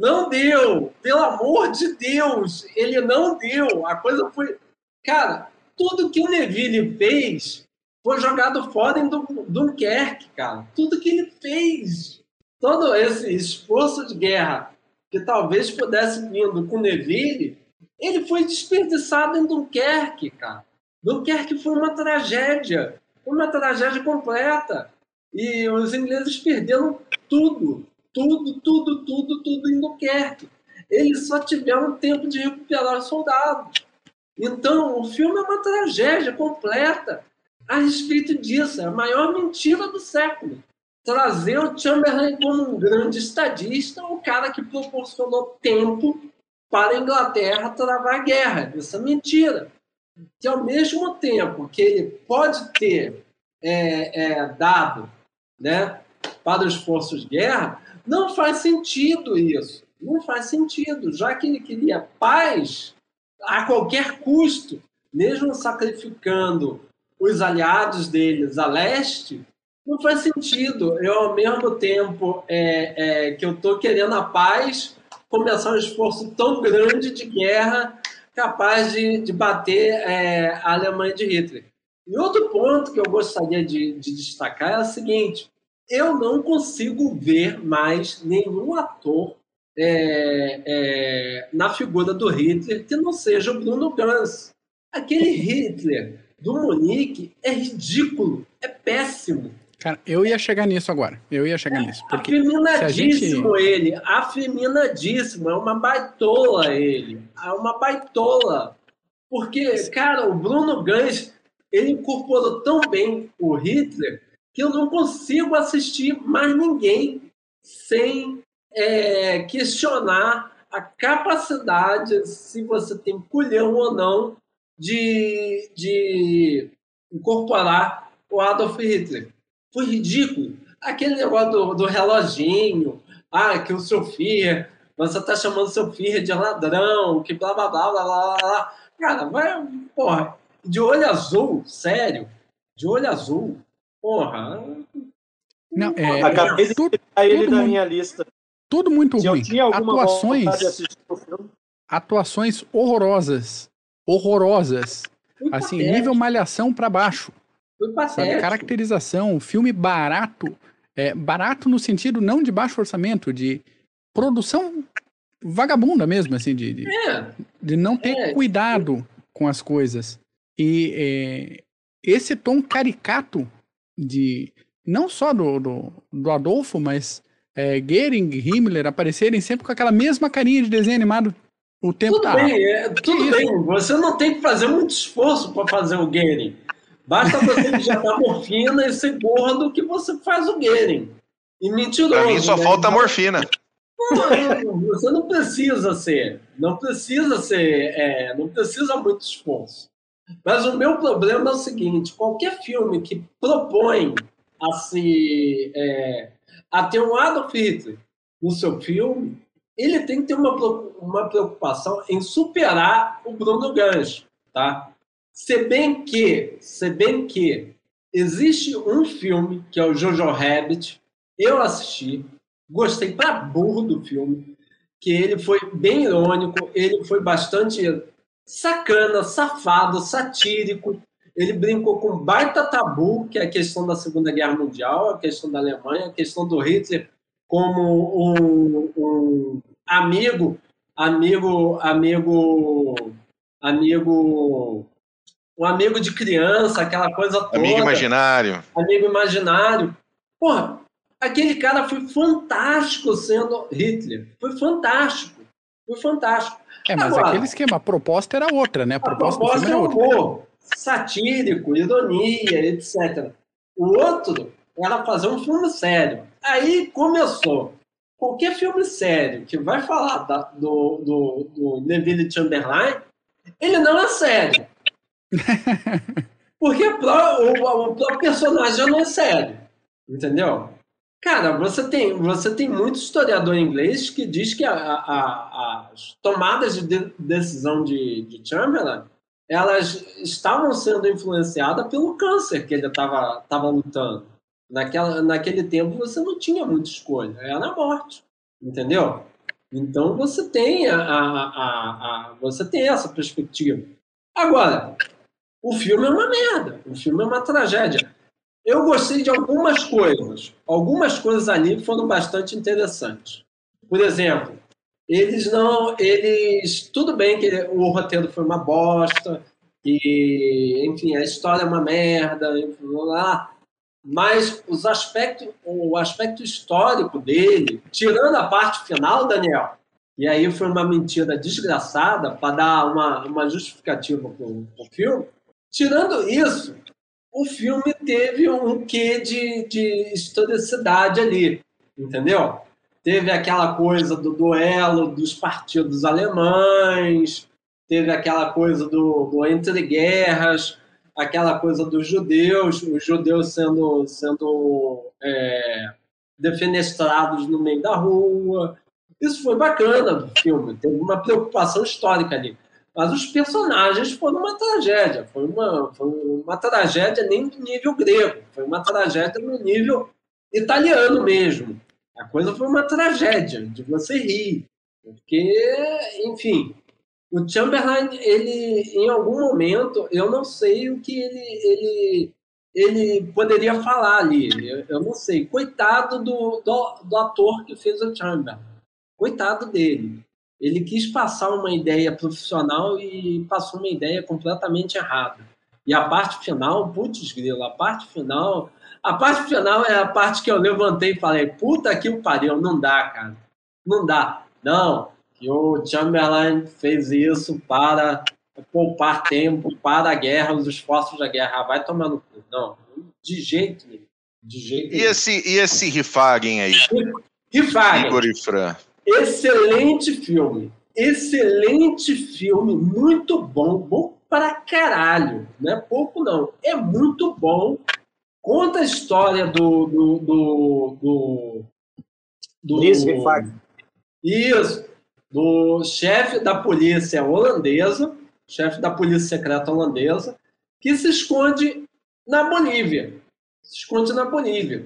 Não deu, pelo amor de Deus, ele não deu. A coisa foi Cara, tudo que o Neville fez foi jogado fora em Dunkerque, cara. Tudo que ele fez, todo esse esforço de guerra que talvez pudesse vindo com Neville, ele foi desperdiçado em Dunkerque, cara. Dunkerque foi uma tragédia, uma tragédia completa. E os ingleses perderam tudo, tudo, tudo, tudo, tudo em Dunkerque. Eles só tiveram tempo de recuperar os soldados. Então, o filme é uma tragédia completa a respeito disso. É a maior mentira do século. Trazer o Chamberlain como um grande estadista, o cara que proporcionou tempo para a Inglaterra travar a guerra. Isso é mentira. Que ao mesmo tempo que ele pode ter é, é, dado né, para os esforços de guerra, não faz sentido isso. Não faz sentido, já que ele queria paz a qualquer custo, mesmo sacrificando os aliados deles a leste, não faz sentido. Eu, ao mesmo tempo é, é, que eu estou querendo a paz, começar um esforço tão grande de guerra capaz de, de bater é, a Alemanha de Hitler. E outro ponto que eu gostaria de, de destacar é o seguinte: eu não consigo ver mais nenhum ator é, é, na figura do Hitler que não seja o Bruno Ganz. Aquele Hitler do Munique é ridículo, é péssimo. Cara, eu ia chegar nisso agora. Eu ia chegar nisso. Porque afeminadíssimo gente... ele. Afeminadíssimo. É uma baitola ele. É uma baitola. Porque, cara, o Bruno Gans, ele incorporou tão bem o Hitler que eu não consigo assistir mais ninguém sem é, questionar a capacidade, se você tem culhão ou não, de, de incorporar o Adolf Hitler. Foi ridículo. Aquele negócio do, do reloginho, ah, que o seu filho, você está chamando seu filho de ladrão, que blá blá blá blá blá blá. Cara, vai, porra, de olho azul, sério, de olho azul, porra. Não, é, Acabei de tirar ele da minha lista. Tudo muito Se ruim. atuações, atuações horrorosas. Horrorosas. Foi assim, patético. nível malhação para baixo. Sabe? Caracterização, filme barato. É, barato no sentido não de baixo orçamento, de produção vagabunda mesmo, assim, de, de, é. de não ter é. cuidado com as coisas. E é, esse tom caricato de não só do, do, do Adolfo, mas é, Goering, Himmler aparecerem sempre com aquela mesma carinha de desenho animado o tempo tudo tá. Bem, é, tudo bem, você não tem que fazer muito esforço para fazer o Goering. Basta você injetar morfina e ser gordo que você faz o Goering. E mentiroso. Pra mim só né? falta morfina. Não, você não precisa ser. Não precisa ser. É, não precisa muito esforço. Mas o meu problema é o seguinte: qualquer filme que propõe a se é, a ter um Adolf Hitler no seu filme, ele tem que ter uma, uma preocupação em superar o Bruno Gans, tá? Se bem que, se bem que existe um filme que é o Jojo Rabbit, eu assisti, gostei pra burro do filme, que ele foi bem irônico, ele foi bastante sacana, safado, satírico, ele brincou com baita tabu, que é a questão da Segunda Guerra Mundial, a questão da Alemanha, a questão do Hitler como um, um amigo, amigo, amigo, amigo, um amigo de criança, aquela coisa toda. Amigo imaginário. Amigo imaginário. Porra, aquele cara foi fantástico sendo Hitler. Foi fantástico. Foi fantástico. É, mas Agora, aquele esquema, a proposta era outra, né? A proposta, a proposta do filme era é outra satírico, ironia, etc. O outro era fazer um filme sério. Aí começou. Qualquer filme sério que vai falar da, do, do, do Neville Chamberlain, ele não é sério. Porque o, o, o próprio personagem não é sério. Entendeu? Cara, você tem, você tem muito historiador inglês que diz que a, a, as tomadas de decisão de, de Chamberlain elas estavam sendo influenciadas pelo câncer que ele estava tava lutando. Naquela, naquele tempo você não tinha muita escolha, era a morte, entendeu? Então você tem a, a, a, a, você tem essa perspectiva. Agora, o filme é uma merda, o filme é uma tragédia. Eu gostei de algumas coisas. Algumas coisas ali foram bastante interessantes. Por exemplo, eles não. Eles. Tudo bem que o roteiro foi uma bosta, e, enfim, a história é uma merda, lá. Mas os aspectos, o aspecto histórico dele, tirando a parte final, Daniel, e aí foi uma mentira desgraçada para dar uma, uma justificativa para o filme. Tirando isso, o filme teve um quê de, de historicidade ali, entendeu? Teve aquela coisa do duelo dos partidos alemães, teve aquela coisa do, do entre guerras, aquela coisa dos judeus, os judeus sendo, sendo é, defenestrados no meio da rua. Isso foi bacana do filme, teve uma preocupação histórica ali. Mas os personagens foram uma tragédia. Foi uma, foi uma tragédia nem do nível grego, foi uma tragédia no nível italiano mesmo. A coisa foi uma tragédia, de você rir. Porque, enfim, o Chamberlain, ele, em algum momento, eu não sei o que ele, ele, ele poderia falar ali. Eu, eu não sei. Coitado do, do, do ator que fez o Chamberlain. Coitado dele. Ele quis passar uma ideia profissional e passou uma ideia completamente errada. E a parte final, putz, grilo, a parte final. A parte final é a parte que eu levantei e falei: puta que o pariu, não dá, cara. Não dá. Não, que o Chamberlain fez isso para poupar tempo para a guerra, os esforços da guerra. Ah, vai tomar no cu. Não, de jeito nenhum. De jeito e, esse, e esse Rifagen aí? Rifagen. Igor e Fran. Excelente filme. Excelente filme, muito bom, bom pra caralho. Não é pouco, não. É muito bom. Conta a história do. do, do, do, do Isso. Do chefe da polícia holandesa, chefe da polícia secreta holandesa, que se esconde na Bolívia. Se esconde na Bolívia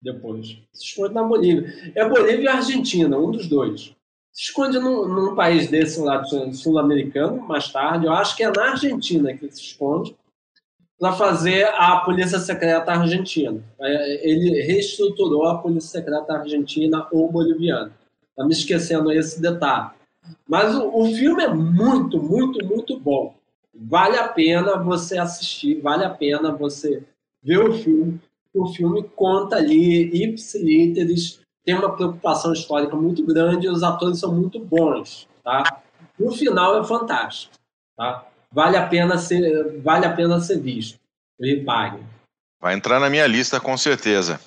depois. Se esconde na Bolívia. É Bolívia e Argentina, um dos dois. Se esconde num, num país desse lá sul-americano, mais tarde, eu acho que é na Argentina que ele se esconde, para fazer a Polícia Secreta Argentina. É, ele reestruturou a Polícia Secreta Argentina ou boliviana. Está me esquecendo esse detalhe. Mas o, o filme é muito, muito, muito bom. Vale a pena você assistir, vale a pena você ver o filme o filme conta ali, ipsilíteres, tem uma preocupação histórica muito grande e os atores são muito bons, tá? No final é fantástico, tá? Vale a pena ser, vale a pena ser visto. Repague. Vai entrar na minha lista com certeza.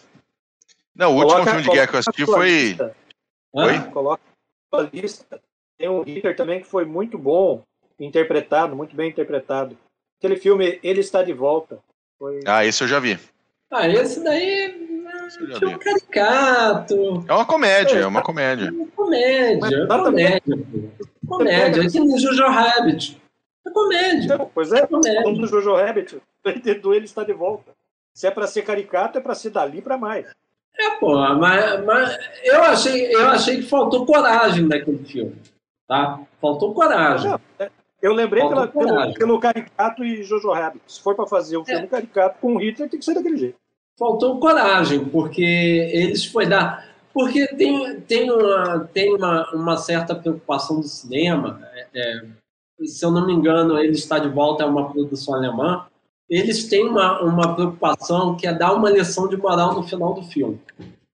Não, o coloca, último filme de guerra que eu assisti foi. Oi? Coloca a lista. Tem um Hitler também que foi muito bom, interpretado, muito bem interpretado. Aquele filme Ele Está de Volta. Foi... Ah, esse eu já vi. Ah, esse daí é um caricato. É uma comédia, é uma comédia. É uma comédia, é uma comédia. Comédia, é que nem Jojo Rabbit. É comédia. Então, pois é, comédia. do Jojo Rabbit, o ele está de volta. Se é para ser caricato, é para ser dali para mais. É, pô, mas, mas eu, achei, eu achei que faltou coragem naquele filme. Tá? Faltou coragem. Não, é, eu lembrei pela, pelo, pelo, Caricato e Jojo Rabbit. Se for para fazer um filme é. Caricato com o Hitler, tem que ser daquele jeito faltou coragem, porque eles foi dar. Porque tem, tem, uma, tem uma, uma certa preocupação do cinema. É, é, se eu não me engano, ele está de volta a uma produção alemã. Eles têm uma, uma preocupação que é dar uma lição de moral no final do filme.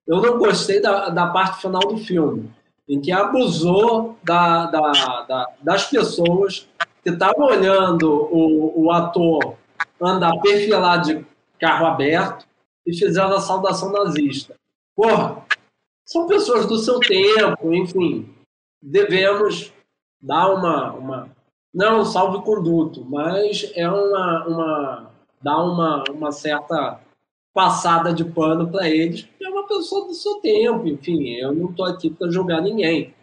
Eu não gostei da, da parte final do filme, em que abusou da, da, da das pessoas que estavam olhando o, o ator andar perfilado de carro aberto, e fizeram a saudação nazista. Porra, são pessoas do seu tempo, enfim, devemos dar uma, uma não um salve-conduto, mas é uma, uma dar uma, uma certa passada de pano para eles, é uma pessoa do seu tempo, enfim, eu não estou aqui para julgar ninguém.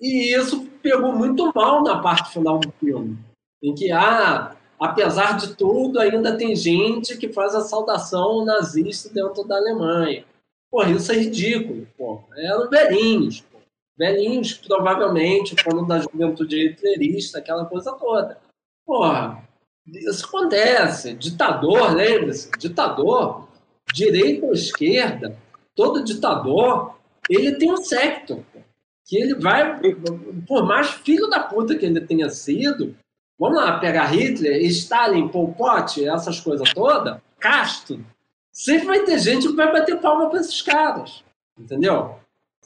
E isso pegou muito mal na parte final do filme, em que, ah, apesar de tudo, ainda tem gente que faz a saudação nazista dentro da Alemanha. Porra, isso é ridículo. Porra. Eram velhinhos. Velhinhos, provavelmente, quando da juventude hitlerista, aquela coisa toda. Porra, Isso acontece. Ditador, lembre-se, ditador, direita ou esquerda, todo ditador, ele tem um secto. Que ele vai, por mais filho da puta que ele tenha sido, vamos lá, pegar Hitler, Stalin, Pol Pot, essas coisas todas, Castro, sempre vai ter gente que vai bater palma para esses caras. Entendeu?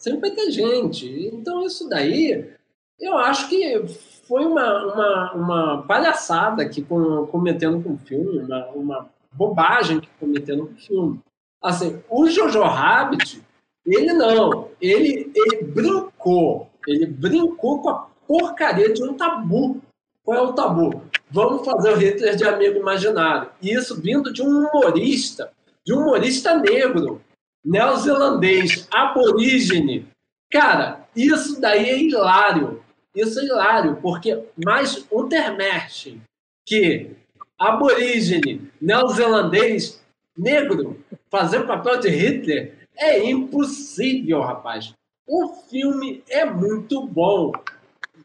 Sempre vai ter gente. Então, isso daí, eu acho que foi uma, uma, uma palhaçada que cometendo com o filme, uma, uma bobagem que cometendo com o filme. Assim, o Jojo Rabbit, ele não, ele, ele brincou, ele brincou com a porcaria de um tabu. Qual é o tabu? Vamos fazer o Hitler de amigo imaginário. E isso vindo de um humorista, de um humorista negro, neozelandês, aborígene. Cara, isso daí é hilário. Isso é hilário, porque mais o que aborígene, neozelandês, negro, fazer o papel de Hitler é impossível, rapaz. O filme é muito bom.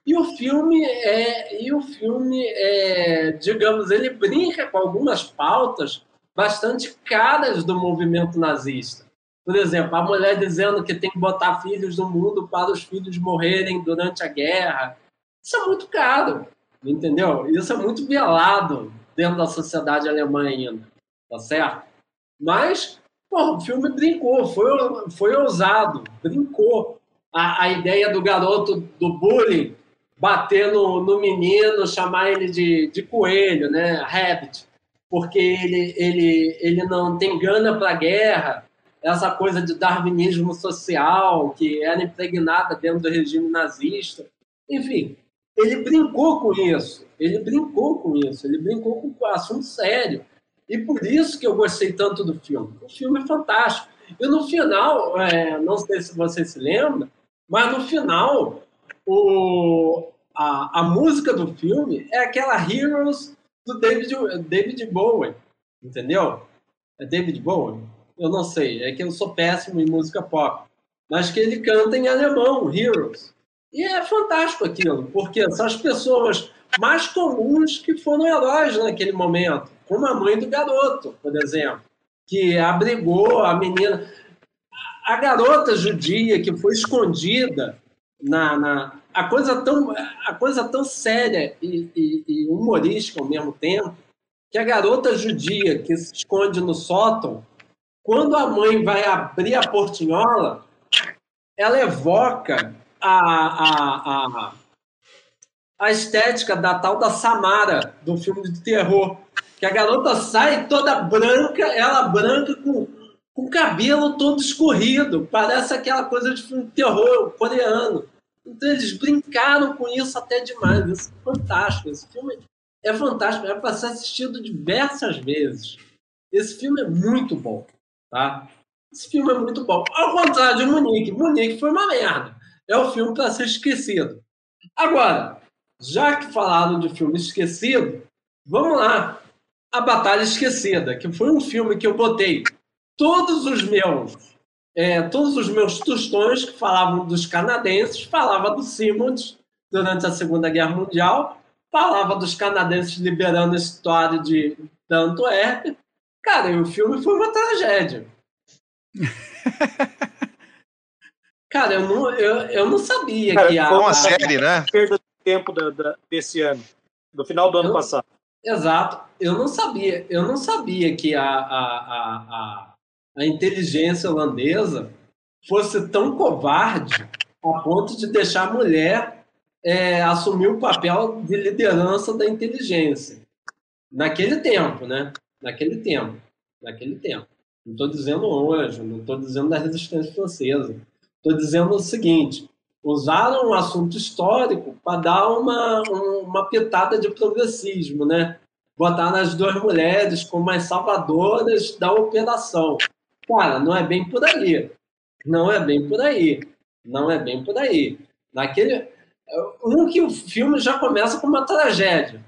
E o filme é, e o filme é, digamos, ele brinca com algumas pautas bastante caras do movimento nazista. Por exemplo, a mulher dizendo que tem que botar filhos no mundo para os filhos morrerem durante a guerra. Isso é muito caro, entendeu? Isso é muito velado dentro da sociedade alemã ainda, tá certo? Mas, o filme brincou, foi, foi ousado, brincou. A, a ideia do garoto do bullying bater no, no menino, chamar ele de, de coelho, né? Rabbit, porque ele, ele, ele não tem gana para a guerra essa coisa de darwinismo social que era impregnada dentro do regime nazista. Enfim, ele brincou com isso, ele brincou com isso, ele brincou com um assunto sério. E por isso que eu gostei tanto do filme. O filme é fantástico. E no final, é, não sei se você se lembra, mas no final, o, a, a música do filme é aquela Heroes do David, David Bowie, entendeu? É David Bowie? Eu não sei, é que eu sou péssimo em música pop, mas que ele canta em alemão, Heroes. E é fantástico aquilo, porque são as pessoas mais comuns que foram heróis naquele momento, como a mãe do garoto, por exemplo, que abrigou a menina. A garota judia que foi escondida na, na a coisa tão a coisa tão séria e, e, e humorística ao mesmo tempo que a garota judia que se esconde no sótão quando a mãe vai abrir a portinhola, ela evoca a, a, a, a estética da tal da Samara, do filme de terror. Que a garota sai toda branca, ela branca com, com cabelo todo escorrido. Parece aquela coisa de filme de terror coreano. Então eles brincaram com isso até demais. Isso é fantástico. Esse filme é fantástico. É para ser assistido diversas vezes. Esse filme é muito bom. Tá? Esse filme é muito bom. Ao contrário de Munique. Munique foi uma merda. É o filme para ser esquecido. Agora, já que falaram de filme esquecido, vamos lá. A Batalha Esquecida, que foi um filme que eu botei todos os meus é, todos os meus tostões que falavam dos canadenses, falava do Simmons durante a Segunda Guerra Mundial, falava dos canadenses liberando a história de Antuérpia, Cara, e o filme foi uma tragédia. Cara, eu não, eu, eu não sabia Cara, que a. Foi uma série, né? Perda de tempo da, da, desse ano, do final do ano passado. Exato. Eu não sabia, eu não sabia que a, a, a, a, a inteligência holandesa fosse tão covarde a ponto de deixar a mulher é, assumir o papel de liderança da inteligência. Naquele tempo, né? Naquele tempo. Naquele tempo. Não estou dizendo hoje, não estou dizendo da resistência francesa. Estou dizendo o seguinte: usaram um assunto histórico para dar uma, uma pitada de progressismo, né? Botaram as duas mulheres como as salvadoras da operação. Cara, não é bem por aí. Não é bem por aí. Não é bem por aí. Naquele, um que o filme já começa com uma tragédia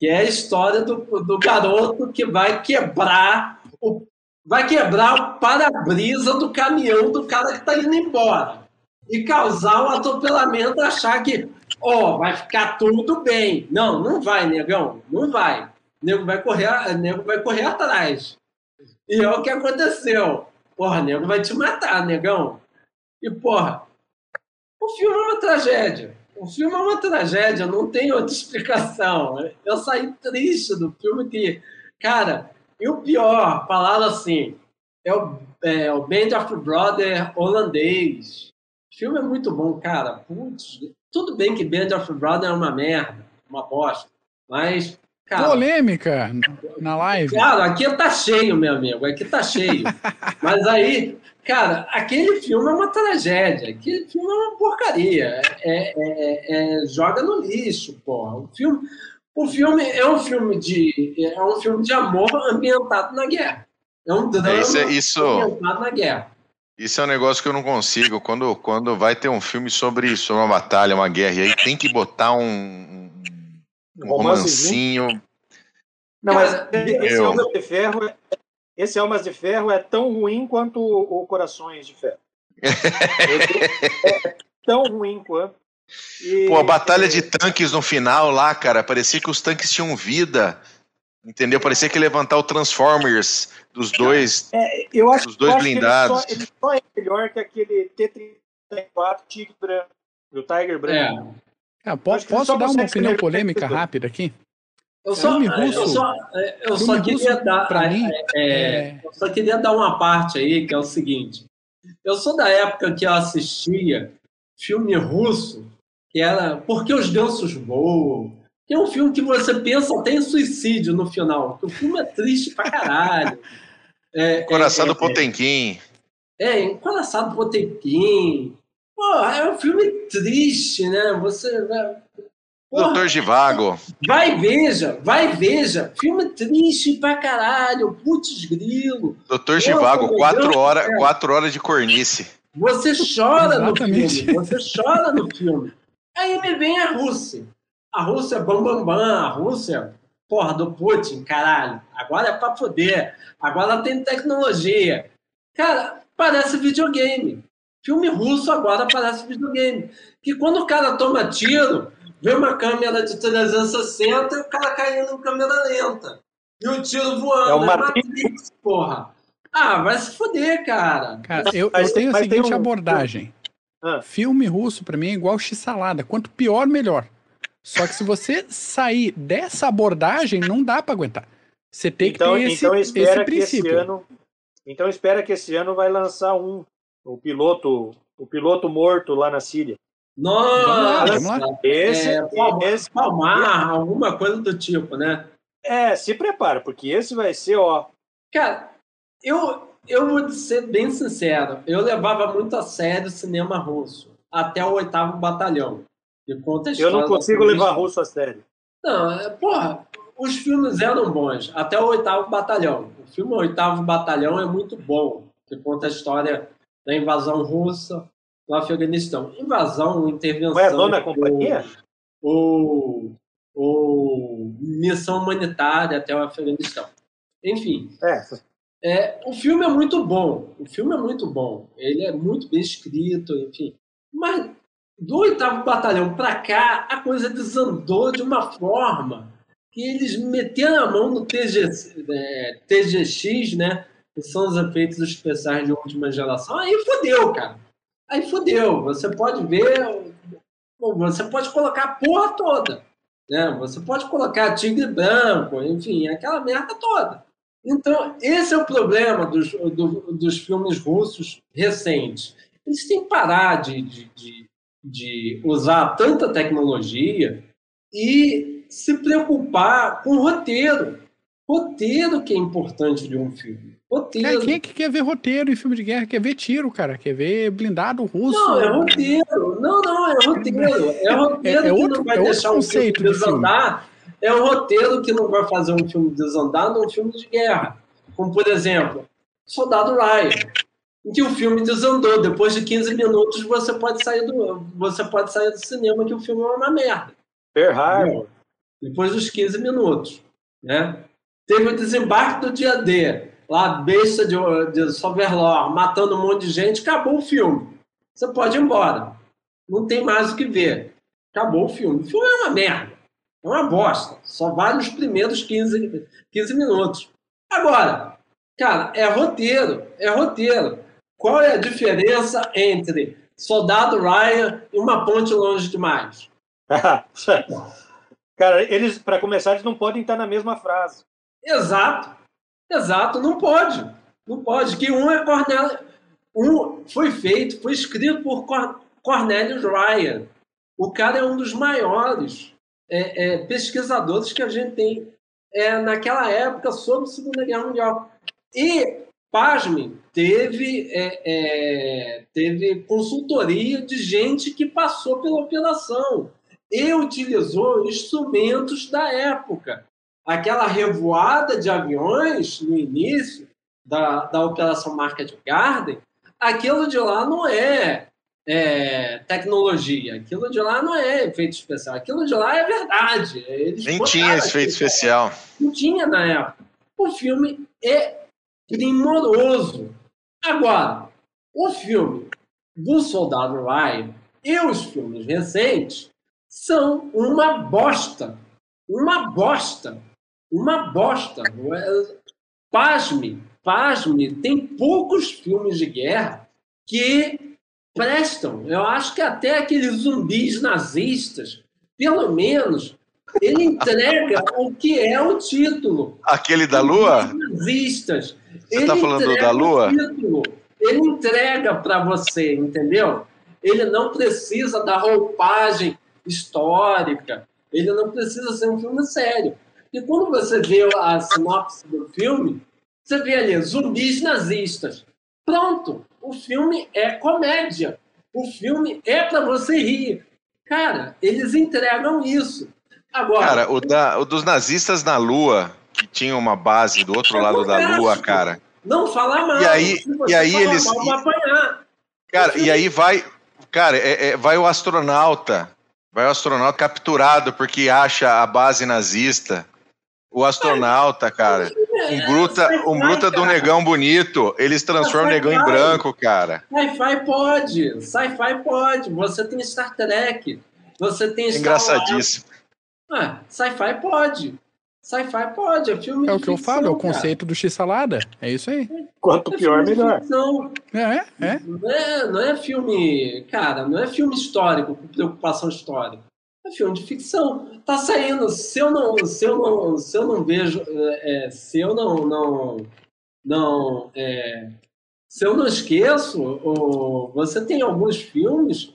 que é a história do, do garoto que vai quebrar o vai quebrar o para-brisa do caminhão do cara que está indo embora e causar um atropelamento, achar que ó, oh, vai ficar tudo bem. Não, não vai, negão, não vai. o nego vai correr, nego vai correr atrás. E é o que aconteceu. Porra, nego vai te matar, negão. E, porra, o filme é uma tragédia. O filme é uma tragédia, não tem outra explicação. Eu saí triste do filme que, cara, e o pior, falaram assim, é o, é o Band of Brother holandês. O filme é muito bom, cara. Putz, tudo bem que Band of Brother é uma merda, uma bosta, mas Cara, Polêmica na live. Cara, aqui tá cheio, meu amigo. Aqui tá cheio. Mas aí, cara, aquele filme é uma tragédia. Aquele filme é uma porcaria. É, é, é, joga no lixo, porra. O filme, o filme é um filme de é um filme de amor ambientado na guerra. É um drama isso, é, isso, ambientado na guerra. Isso é um negócio que eu não consigo. Quando, quando vai ter um filme sobre, sobre uma batalha, uma guerra, e aí tem que botar um, um romancinho. Não, mas esse eu... Almas de Ferro, é, esse Almas de Ferro é tão ruim quanto o Corações de Ferro. é tão ruim quanto. E... Pô, a batalha de tanques no final lá, cara, parecia que os tanques tinham vida. Entendeu? Parecia que levantar o Transformers dos dois, é, eu acho, dos dois eu blindados. Ele só, ele só, é melhor que aquele T-34 Tigre Branco, o Tiger Branco. É. Ah, posso, posso dar uma opinião polêmica rápida aqui? Eu só, russo, eu só, eu só queria dar, para mim, é, é... eu só queria dar uma parte aí que é o seguinte. Eu sou da época que eu assistia filme russo que era Porque os Gansos Voam. Que é um filme que você pensa até em suicídio no final. o filme é triste pra caralho. É, Coração é, do é, Potemkin. É, Coração do Potemkin. Pô, é um filme triste, né? Você. Porra, Doutor Givago. Vai veja, vai veja. Filme triste pra caralho. Putz grilo. Doutor Givago, quatro, hora, é. quatro horas de cornice. Você chora no filme. Você chora no filme. Aí me vem a Rússia. A Rússia é bam, bam, bam. A Rússia, porra, do Putin, caralho. Agora é pra poder. Agora tem tecnologia. Cara, parece videogame. Filme russo agora parece videogame. Que quando o cara toma tiro, vê uma câmera de 360 e o cara caindo em câmera lenta. E o tiro voando. É uma é Matrix, porra. Ah, vai se foder, cara. Cara, eu, eu tenho a seguinte um... abordagem. Ah. Filme russo, para mim, é igual x-salada. Quanto pior, melhor. Só que se você sair dessa abordagem, não dá para aguentar. Você tem então, que ter esse, então espera esse princípio. Que esse ano, então espera que esse ano vai lançar um o piloto, o piloto morto lá na Síria. Nossa! Esse, é, Palmar, esse, Palmar, alguma coisa do tipo, né? É, se prepara, porque esse vai ser, ó. Cara, eu, eu vou ser bem sincero, eu levava muito a sério o cinema russo, até o oitavo batalhão. eu não consigo levar russo a sério. Não, é, porra, os filmes eram bons, até o oitavo batalhão. O filme Oitavo Batalhão é muito bom, que conta a história da invasão russa no Afeganistão. Invasão, intervenção. Foi a dona companhia? Ou, ou missão humanitária até o Afeganistão. Enfim. É. É, o filme é muito bom. O filme é muito bom. Ele é muito bem escrito, enfim. Mas do oitavo batalhão para cá, a coisa desandou de uma forma que eles meteram a mão no é, TGX, né? Que são os efeitos especiais de última geração, aí fodeu, cara. Aí fodeu. Você pode ver, você pode colocar a porra toda. Né? Você pode colocar tigre branco, enfim, aquela merda toda. Então, esse é o problema dos, do, dos filmes russos recentes. Eles têm que parar de, de, de, de usar tanta tecnologia e se preocupar com o roteiro. Roteiro que é importante de um filme. Roteiro. Cara, quem é que quer ver roteiro em filme de guerra? Quer ver tiro, cara? Quer ver blindado russo? Não, é roteiro. Não, não, é roteiro. É roteiro é, é outro, que não vai é deixar um filme desandar. Filme. É o roteiro que não vai fazer um filme desandar num filme de guerra. Como, por exemplo, Soldado Ryan. Em que o filme desandou. Depois de 15 minutos, você pode sair do, você pode sair do cinema que o filme é uma merda. Pearl Harbor. Depois dos 15 minutos. Né? Teve o desembarque do dia D lá, besta de, de Soverlor, matando um monte de gente, acabou o filme. Você pode ir embora. Não tem mais o que ver. Acabou o filme. O filme é uma merda. É uma bosta. Só vale os primeiros 15, 15 minutos. Agora, cara, é roteiro. É roteiro. Qual é a diferença entre Soldado Ryan e Uma Ponte Longe Demais? cara, eles, para começar, eles não podem estar na mesma frase. Exato. Exato, não pode. Não pode. Que um é Cornélio. Um foi feito, foi escrito por Cornelius Ryan. O cara é um dos maiores é, é, pesquisadores que a gente tem é, naquela época sobre a Segunda Guerra Mundial. E, pasmem, teve, é, é, teve consultoria de gente que passou pela operação e utilizou instrumentos da época. Aquela revoada de aviões no início da, da Operação Market Garden, aquilo de lá não é é, tecnologia. Aquilo de lá não é efeito especial. Aquilo de lá é verdade. Eles Nem tinha esse efeito especial. Não tinha na época. O filme é primoroso. Agora, o filme do Soldado Ryan e os filmes recentes são uma bosta. Uma bosta. Uma bosta. É? Pasme, pasme, tem poucos filmes de guerra que prestam. Eu acho que até aqueles zumbis nazistas, pelo menos, ele entrega o que é o título. Aquele da Lua? Nazistas. Você está falando da Lua? Ele entrega para você, entendeu? Ele não precisa da roupagem histórica. Ele não precisa ser um filme sério. E quando você vê a sinopse do filme, você vê ali zumbis nazistas. Pronto, o filme é comédia. O filme é para você rir. Cara, eles entregam isso. Agora, cara, o, da, o dos nazistas na Lua, que tinha uma base do outro é lado da Lua, cara. Não fala mal. E aí, e aí eles. Mal, cara, e aí vai. Cara, é, é, vai o astronauta. Vai o astronauta capturado porque acha a base nazista. O astronauta, cara. Um bruta, um bruta do negão bonito. Eles transformam o negão em branco, cara. Sci-fi pode. Sci-fi pode. Você tem Star Trek. Você tem Star Engraçadíssimo. Ah, sci-fi pode. Sci-fi pode, é filme É o que ficção, eu falo, é o conceito do X-salada. É isso aí. Quanto é pior, melhor. É, é. Não é. Não é filme. Cara, não é filme histórico, com preocupação histórica. É filme de ficção. Tá saindo. Se eu não, se eu não, se eu não vejo, é, é se eu não, não, não, é, se eu não esqueço, ou, você tem alguns filmes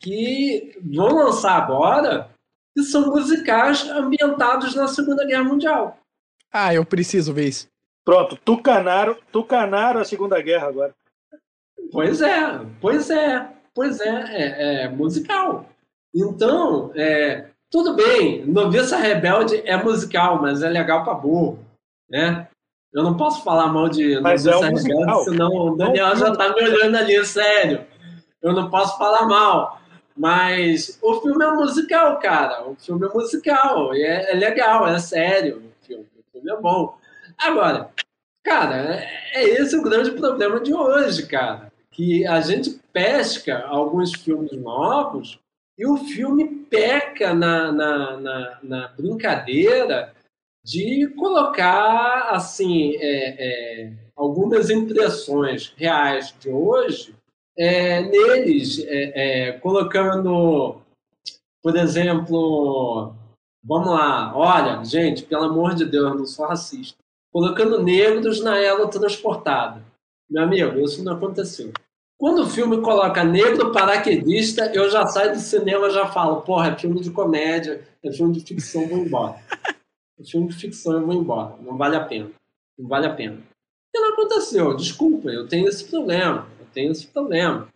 que vão lançar agora que são musicais ambientados na Segunda Guerra Mundial. Ah, eu preciso ver isso. Pronto, tucanaram, tucanaram a Segunda Guerra agora. Pois é, pois é, pois é, é, é musical. Então, é, tudo bem, Noviça Rebelde é musical, mas é legal para burro, né? Eu não posso falar mal de mas Noviça é um Rebelde, musical. senão o Daniel já tá me olhando ali, sério. Eu não posso falar mal. Mas o filme é musical, cara. O filme é musical. E é, é legal, é sério. O filme, o filme é bom. Agora, cara, é, é esse o grande problema de hoje, cara. Que a gente pesca alguns filmes novos e o filme peca na, na, na, na brincadeira de colocar assim é, é, algumas impressões reais de hoje é, neles, é, é, colocando, por exemplo, vamos lá, olha, gente, pelo amor de Deus, não sou racista, colocando negros na ela transportada. Meu amigo, isso não aconteceu. Quando o filme coloca negro paraquedista, eu já saio do cinema já falo, porra, é filme de comédia, é filme de ficção, vou embora. É filme de ficção, eu vou embora. Não vale a pena. Não vale a pena. E não aconteceu, desculpa, eu tenho esse problema. Eu tenho esse problema.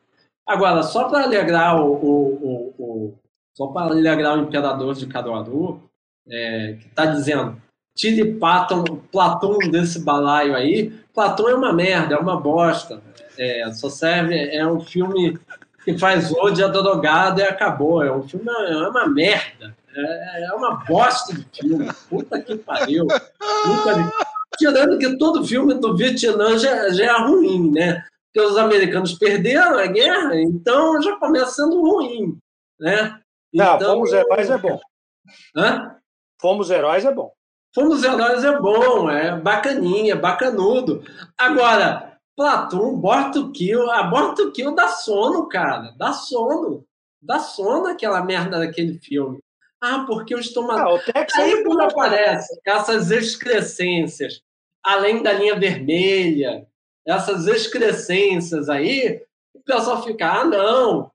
Agora, só para alegrar o, o, o, o só para alegrar o imperador de Caruaru, é, que está dizendo, tire Platão, Platão desse balaio aí. Platão é uma merda, é uma bosta. É, só serve, é um filme que faz hoje a drogada e acabou. É um filme, é uma merda. É, é uma bosta de filme. Puta que pariu. Puta Tirando que todo filme do Vietnã já, já é ruim, né? Porque os americanos perderam a guerra, então já começa sendo ruim, né? Não, então, Zé Paz é bom. Hã? Fomos Heróis é bom. Fomos Heróis é bom, é bacaninha, bacanudo. Agora, Platum, Borto Kill, a Borto Kill dá sono, cara. Dá sono. Dá sono aquela merda daquele filme. Ah, porque eu estou matando. Ah, Aí é quando aparecem essas excrescências, além da linha vermelha, essas excrescências aí, o pessoal fica, ah, não,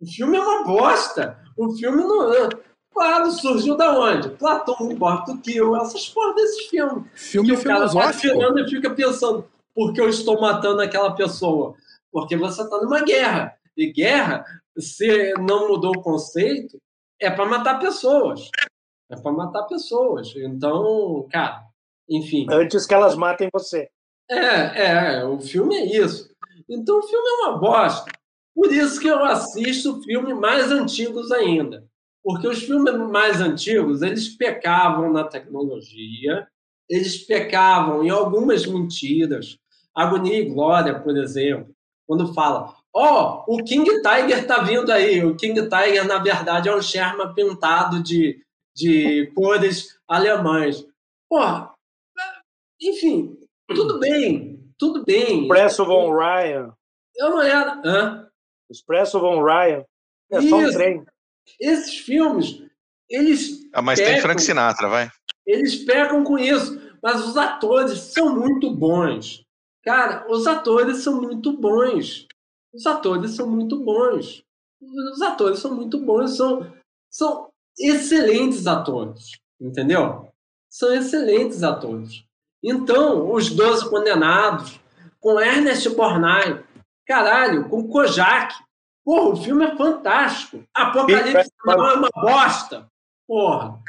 o filme é uma bosta. O filme não. Claro, surgiu da onde? Platão, Borto Kill, essas porra desses filmes. Filme que o cara vai filosófico. tirando e fica pensando, por que eu estou matando aquela pessoa? Porque você está numa guerra. E guerra, se não mudou o conceito, é para matar pessoas. É para matar pessoas. Então, cara, enfim. Antes que elas matem você. É, é, o filme é isso. Então o filme é uma bosta. Por isso que eu assisto filmes mais antigos ainda. Porque os filmes mais antigos, eles pecavam na tecnologia, eles pecavam em algumas mentiras. Agonia e Glória, por exemplo, quando fala, ó, o King Tiger tá vindo aí. O King Tiger, na verdade, é um Sherman pintado de, de cores alemães. Porra, enfim, tudo bem, tudo bem. Expresso von Ryan. Eu não era. Hã? Expresso von Ryan. É só um Isso. trem. Esses filmes, eles. Ah, mas tem pecam- Frank Sinatra, vai. Eles pecam com isso. Mas os atores são muito bons. Cara, os atores são muito bons. Os atores são muito bons. Os atores são muito bons. São, são excelentes atores. Entendeu? São excelentes atores. Então, os Doze Condenados, com Ernest Borgnine, caralho, com Kojak. Porra, o filme é fantástico. Apocalipse não é uma bosta. Porra.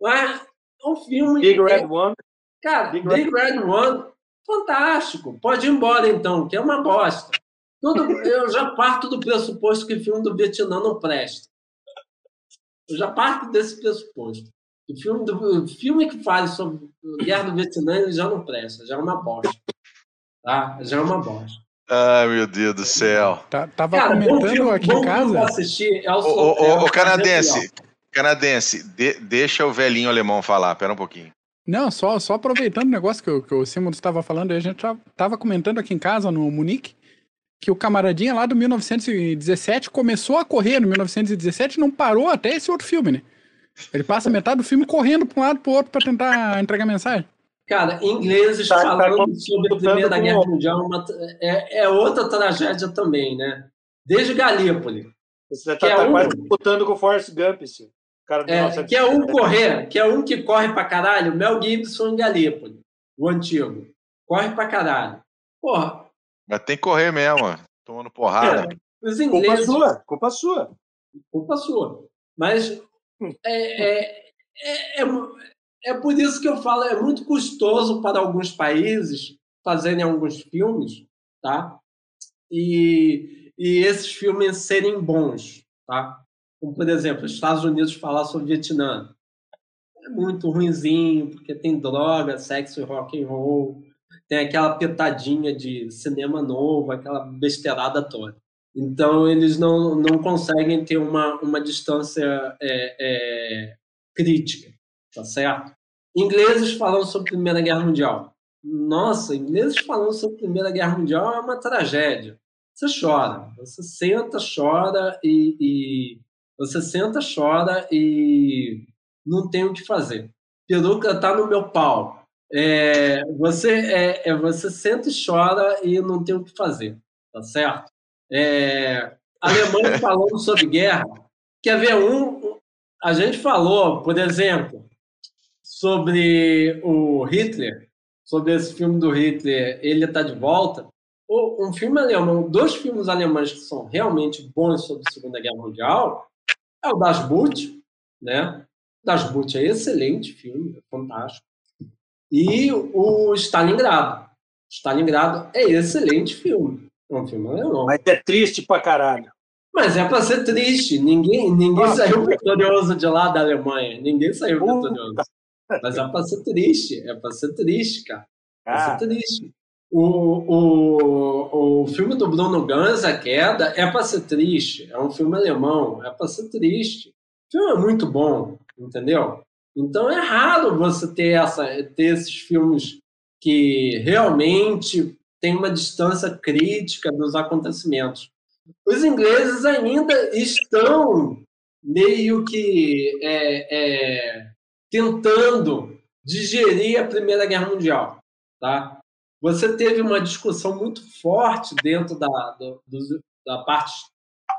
Mas é um filme. Big é- Red One. Cara, Big Big, Red One, fantástico. Pode ir embora então, que é uma bosta. Tudo, eu já parto do pressuposto que filme do Vietnã não presta. Eu já parto desse pressuposto. O filme, do, o filme que fala sobre a guerra do Vietnã ele já não presta, já é uma bosta. Tá? Já é uma bosta. Ai, meu Deus do céu. Tá- tava Cara, comentando filme, aqui em casa. assistir é o Ô, é ô, o canadense, Sargento canadense, de- deixa o velhinho alemão falar, pera um pouquinho. Não, só, só aproveitando o negócio que, o- que o Simons estava falando, a gente tava comentando aqui em casa, no Munique, que o camaradinha lá do 1917 começou a correr no 1917 e não parou até esse outro filme, né? Ele passa metade do filme correndo para um lado para o outro para tentar entregar mensagem. Cara, ingleses Tá- tá falando sobre a Primeira Guerra Mundial é uma- é, é outra tragédia também, né? Desde Galípoli, Você Que tá, é tá um- quase disputando com o Forrest Gump. O cara é, 1917. que é um correr, que é um que corre pra caralho, Mel Gibson em Galípoli, o antigo. Corre pra caralho. Porra, Mas tem que correr mesmo, ó, tomando porrada. os Culpa ingleses... sua, culpa sua. culpa sua. Mas é, é, é, é, por isso que eu falo, é muito custoso para alguns países fazerem alguns filmes, tá? E, e esses filmes serem bons, tá? Como, por exemplo, os Estados Unidos falar sobre Vietnã. É muito ruinzinho, porque tem droga, sexo rock and roll, tem aquela pitadinha de cinema novo, aquela besteirada toda. Então, eles não, não conseguem ter uma, uma distância é, é, crítica, tá certo? Ingleses falando sobre a Primeira Guerra Mundial. Nossa, ingleses falando sobre a Primeira Guerra Mundial é uma tragédia. Você chora, você senta, chora e, e você senta, chora e não tem o que fazer. Peruca tá no meu pau. É, você, é, é, você senta e chora e não tem o que fazer, tá certo? É, Alemanha falando sobre guerra. Quer ver um? A gente falou, por exemplo, sobre o Hitler, sobre esse filme do Hitler, ele está de volta. Um filme alemão, dois filmes alemães que são realmente bons sobre a Segunda Guerra Mundial é o Das Boot, né? Das Boot é excelente filme, é fantástico. E o Stalingrado. Stalingrado é excelente filme. É um filme alemão. Mas é triste pra caralho. Mas é para ser triste. Ninguém, ninguém Ah, saiu vitorioso de lá da Alemanha. Ninguém saiu vitorioso. Mas é para ser triste. É para ser triste, cara. É pra ser triste. O, o, o filme do Bruno Ganz, A Queda, é para ser triste. É um filme alemão. É para ser triste. O filme é muito bom, entendeu? Então é raro você ter, essa, ter esses filmes que realmente têm uma distância crítica dos acontecimentos. Os ingleses ainda estão meio que é, é, tentando digerir a Primeira Guerra Mundial. Tá? Você teve uma discussão muito forte dentro da, do, da parte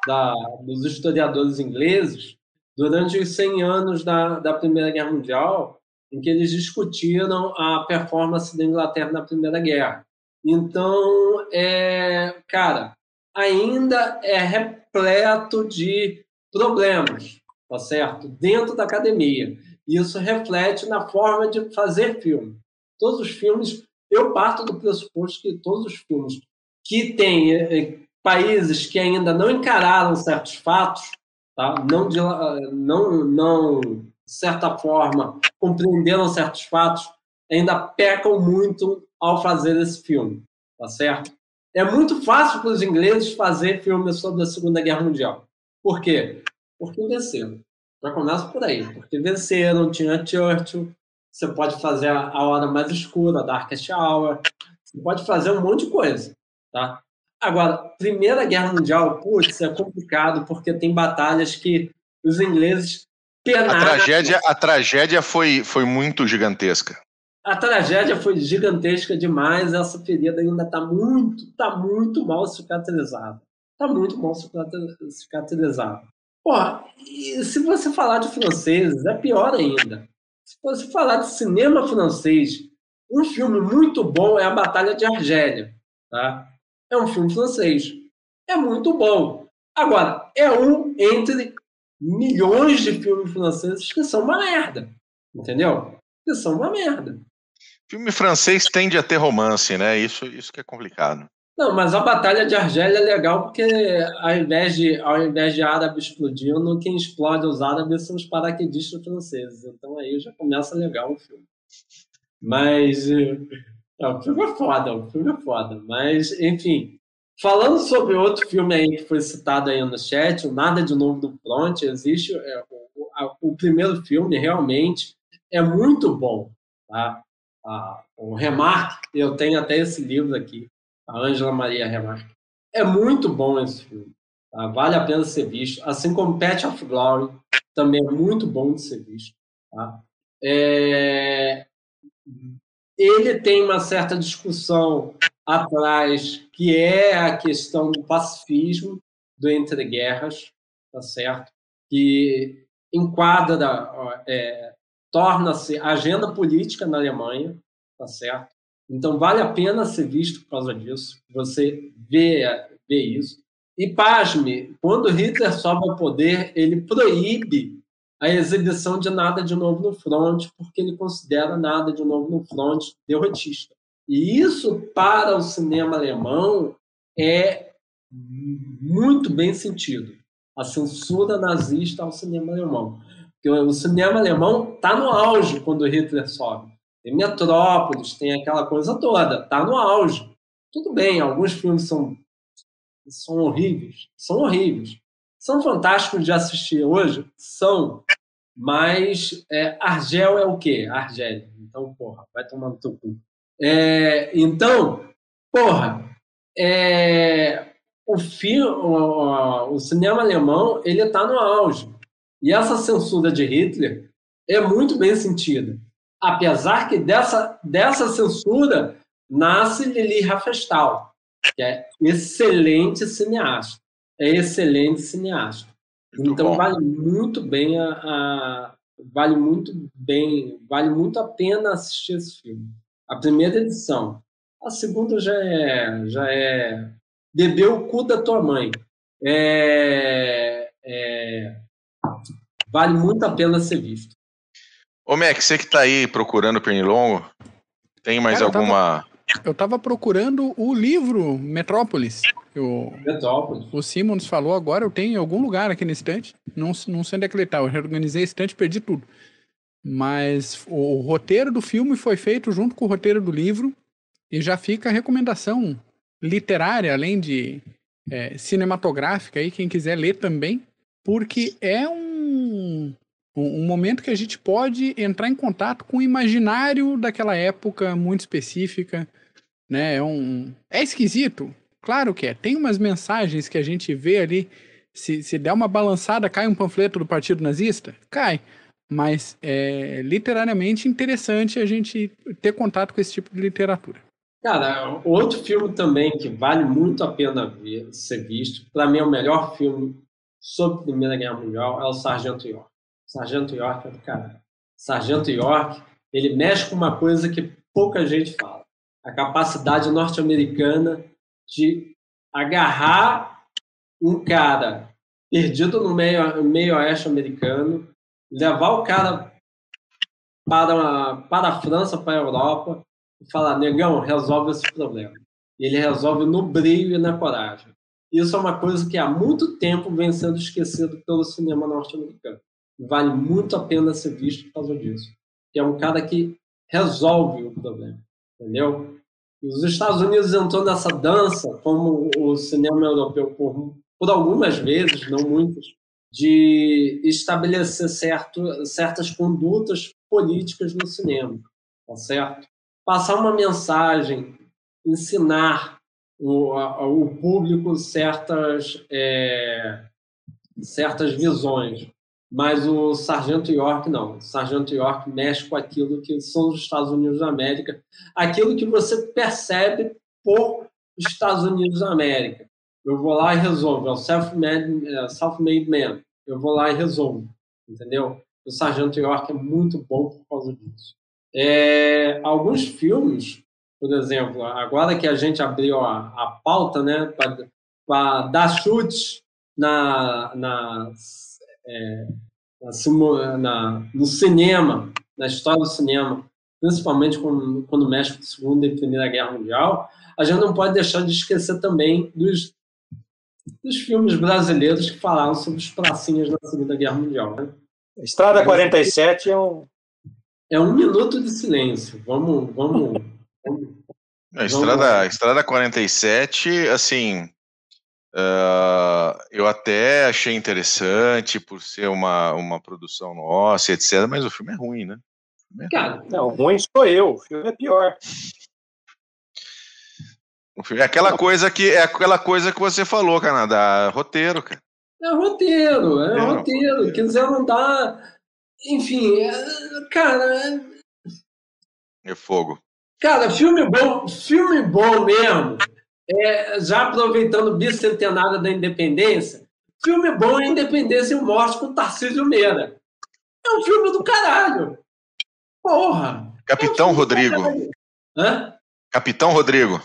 da, dos historiadores ingleses durante os 100 anos da, da Primeira Guerra Mundial, em que eles discutiram a performance da Inglaterra na Primeira Guerra. Então, é, cara, ainda é repleto de problemas, tá certo? Dentro da academia. Isso reflete na forma de fazer filme. Todos os filmes, eu parto do pressuposto que todos os filmes que têm é, países que ainda não encararam certos fatos, tá? não, de, não, não, de certa forma, compreenderam certos fatos, ainda pecam muito ao fazer esse filme, tá certo? É muito fácil para os ingleses fazer filmes sobre a Segunda Guerra Mundial. Por quê? Porque venceram. Já começa por aí. Porque venceram, tinha Churchill, você pode fazer a hora mais escura, a Darkest Hour, você pode fazer um monte de coisa, tá? Agora, Primeira Guerra Mundial, putz, é complicado porque tem batalhas que os ingleses penaram. A tragédia, a tragédia foi, foi muito gigantesca. A tragédia foi gigantesca demais. Essa ferida ainda está muito, tá muito mal cicatrizada. Está muito mal cicatrizada. Porra, e se você falar de franceses, é pior ainda. Se você falar de cinema francês, um filme muito bom é A Batalha de Argélia. Tá? É um filme francês. É muito bom. Agora, é um entre milhões de filmes franceses que são uma merda. Entendeu? Que são uma merda. Filme francês tende a ter romance, né? Isso, isso que é complicado. Não, mas a Batalha de Argélia é legal porque ao invés de, ao invés de árabe explodindo, quem explode os árabes são os paraquedistas franceses. Então aí já começa legal o filme. Mas é, o filme é foda, o filme é foda. Mas, enfim, falando sobre outro filme aí que foi citado aí no chat, o Nada de Novo do Front, existe é, o, a, o, primeiro filme realmente é muito bom, tá? Ah, o Remarque, eu tenho até esse livro aqui, a Ângela Maria Remarque. É muito bom esse filme, tá? vale a pena ser visto, assim como Pet of Glory, também é muito bom de ser visto, tá? É, ele tem uma certa discussão atrás, que é a questão do pacifismo, do entre guerras, tá certo? Que enquadra, é, torna-se agenda política na Alemanha, tá certo? Então vale a pena ser visto por causa disso, você vê, vê isso. E pasme, quando Hitler sobe ao poder, ele proíbe a exibição de nada de novo no front, porque ele considera nada de novo no front derrotista. E isso, para o cinema alemão, é muito bem sentido. A censura nazista ao cinema alemão. Porque o cinema alemão está no auge quando Hitler sobe. Tem Metrópolis, tem aquela coisa toda, está no auge. Tudo bem, alguns filmes são, são horríveis, são horríveis. São fantásticos de assistir hoje? São. Mas é, Argel é o quê? Argélia. Então, porra, vai tomar no teu cu. É, então, porra, é, o, filme, o, o, cinema alemão ele está no auge. E essa censura de Hitler é muito bem sentida. Apesar que dessa, dessa censura nasce Lili Riefenstahl, que é excelente cineasta é excelente cineasta. Muito então bom. vale muito bem a, a, vale muito bem, vale muito a pena assistir esse filme. A primeira edição. A segunda já é já é beber o cu da tua mãe. É, é, vale muito a pena ser visto. Ô Mac, você que está aí procurando Pernilongo, tem mais Cara, alguma eu estava procurando o livro Metrópolis. O, Metrópolis. O Simons falou agora, eu tenho em algum lugar aqui na estante. Não, não sei onde é que ele está. Eu reorganizei a estante e perdi tudo. Mas o, o roteiro do filme foi feito junto com o roteiro do livro. E já fica a recomendação literária, além de é, cinematográfica, aí, quem quiser ler também. Porque é um, Um, um, momento que a gente pode entrar em contato com o imaginário daquela época muito específica, né? É um é esquisito, claro que é. Tem umas mensagens que a gente vê ali. Se, se der uma balançada, cai um panfleto do Partido Nazista, cai. Mas é literariamente interessante a gente ter contato com esse tipo de literatura. Cara, outro filme também que vale muito a pena ver, ser visto, para mim é o melhor filme sobre a Primeira Guerra Mundial, é o Sargento York. Sargento York cara. Sargento York, ele mexe com uma coisa que pouca gente fala. A capacidade norte-americana de agarrar um cara perdido no meio, meio oeste americano, levar o cara para, para a França, para a Europa, e falar, negão, resolve esse problema. E ele resolve no brilho e na coragem. Isso é uma coisa que há muito tempo vem sendo esquecido pelo cinema norte-americano. Vale muito a pena ser visto por causa disso. É um cara que resolve o problema, entendeu? E os Estados Unidos entrou nessa dança, como o cinema europeu por, por algumas vezes, não muitas, de estabelecer certo, certas condutas políticas no cinema, tá certo? passar uma mensagem, ensinar o, a, o público certas, é, certas visões. Mas o Sargento York não. O Sargento York mexe com aquilo que são os Estados Unidos da América, aquilo que você percebe por Estados Unidos da América. Eu vou lá e resolvo. É o self-made é, self man. Eu vou lá e resolvo. Entendeu? O Sargento York é muito bom por causa disso. É, alguns filmes, por exemplo, agora que a gente abriu a, a pauta, né, para dar chutes na, na, é, na, na, no cinema, na história do cinema, principalmente quando, quando mexe com a Segunda e Primeira Guerra Mundial, a gente não pode deixar de esquecer também dos, dos filmes brasileiros que falaram sobre os pracinhas da Segunda Guerra Mundial. Né? Estrada 47 é um, é um minuto de silêncio. Vamos. vamos, vamos a Estrada, a Estrada 47, assim. Uh, eu até achei interessante por ser uma, uma produção nossa, etc. Mas o filme é ruim, né? É Cara, ruim. não, ruim sou eu. O filme é pior. O filme é aquela coisa que é aquela coisa que você falou, Canadá, roteiro, cara. É roteiro, é, é roteiro. Quiseram dar enfim, é, cara. É fogo. Cara, filme bom, filme bom mesmo. É, já aproveitando o bicentenário da independência, filme bom é Independência e Morte com Tarcísio Meira. É um filme do caralho. Porra. Capitão é um Rodrigo. Hã? Capitão Rodrigo.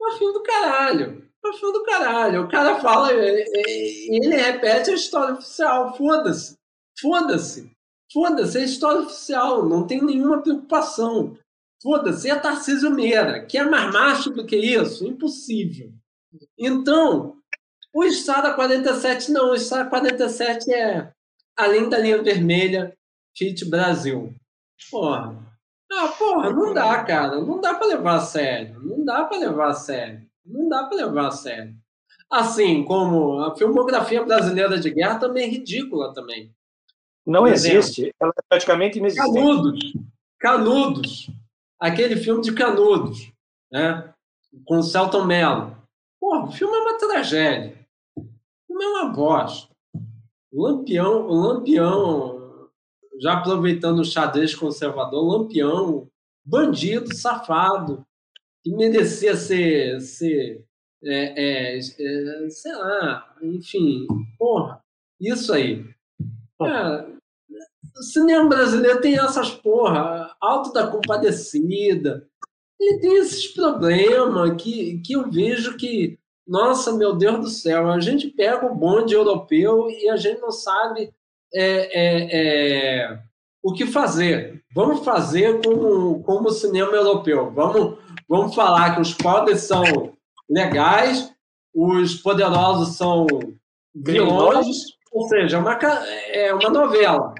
É um filme do caralho. É um filme do caralho. O cara fala, e ele repete a história oficial. Foda-se. Foda-se. Foda-se, é história oficial, não tem nenhuma preocupação. Foda-se, é Tarcísio Meira, que é mais macho do que isso? Impossível. Então, o Estrada 47 não, o Estrada 47 é além da linha vermelha, Fit Brasil. Porra. Ah, porra, não dá, cara. Não dá para levar a sério. Não dá para levar a sério. Não dá para levar a sério. Assim como a filmografia brasileira de guerra também é ridícula também. Não existe, ela é praticamente inexistente. Canudos, Canudos, aquele filme de Canudos, né? com o Celton Mello. Porra, o filme é uma tragédia. O filme é uma bosta. O Lampião, o Lampião, já aproveitando o xadrez conservador, Lampião, bandido, safado, que merecia ser, ser é, é, é, sei lá, enfim, porra, isso aí. É, o cinema brasileiro tem essas porra, alto da compadecida. Ele tem esses problemas que, que eu vejo que, nossa, meu Deus do céu, a gente pega o bonde europeu e a gente não sabe é, é, é, o que fazer. Vamos fazer como, como o cinema europeu. Vamos, vamos falar que os pobres são legais, os poderosos são vilões, ou seja, é uma, é uma novela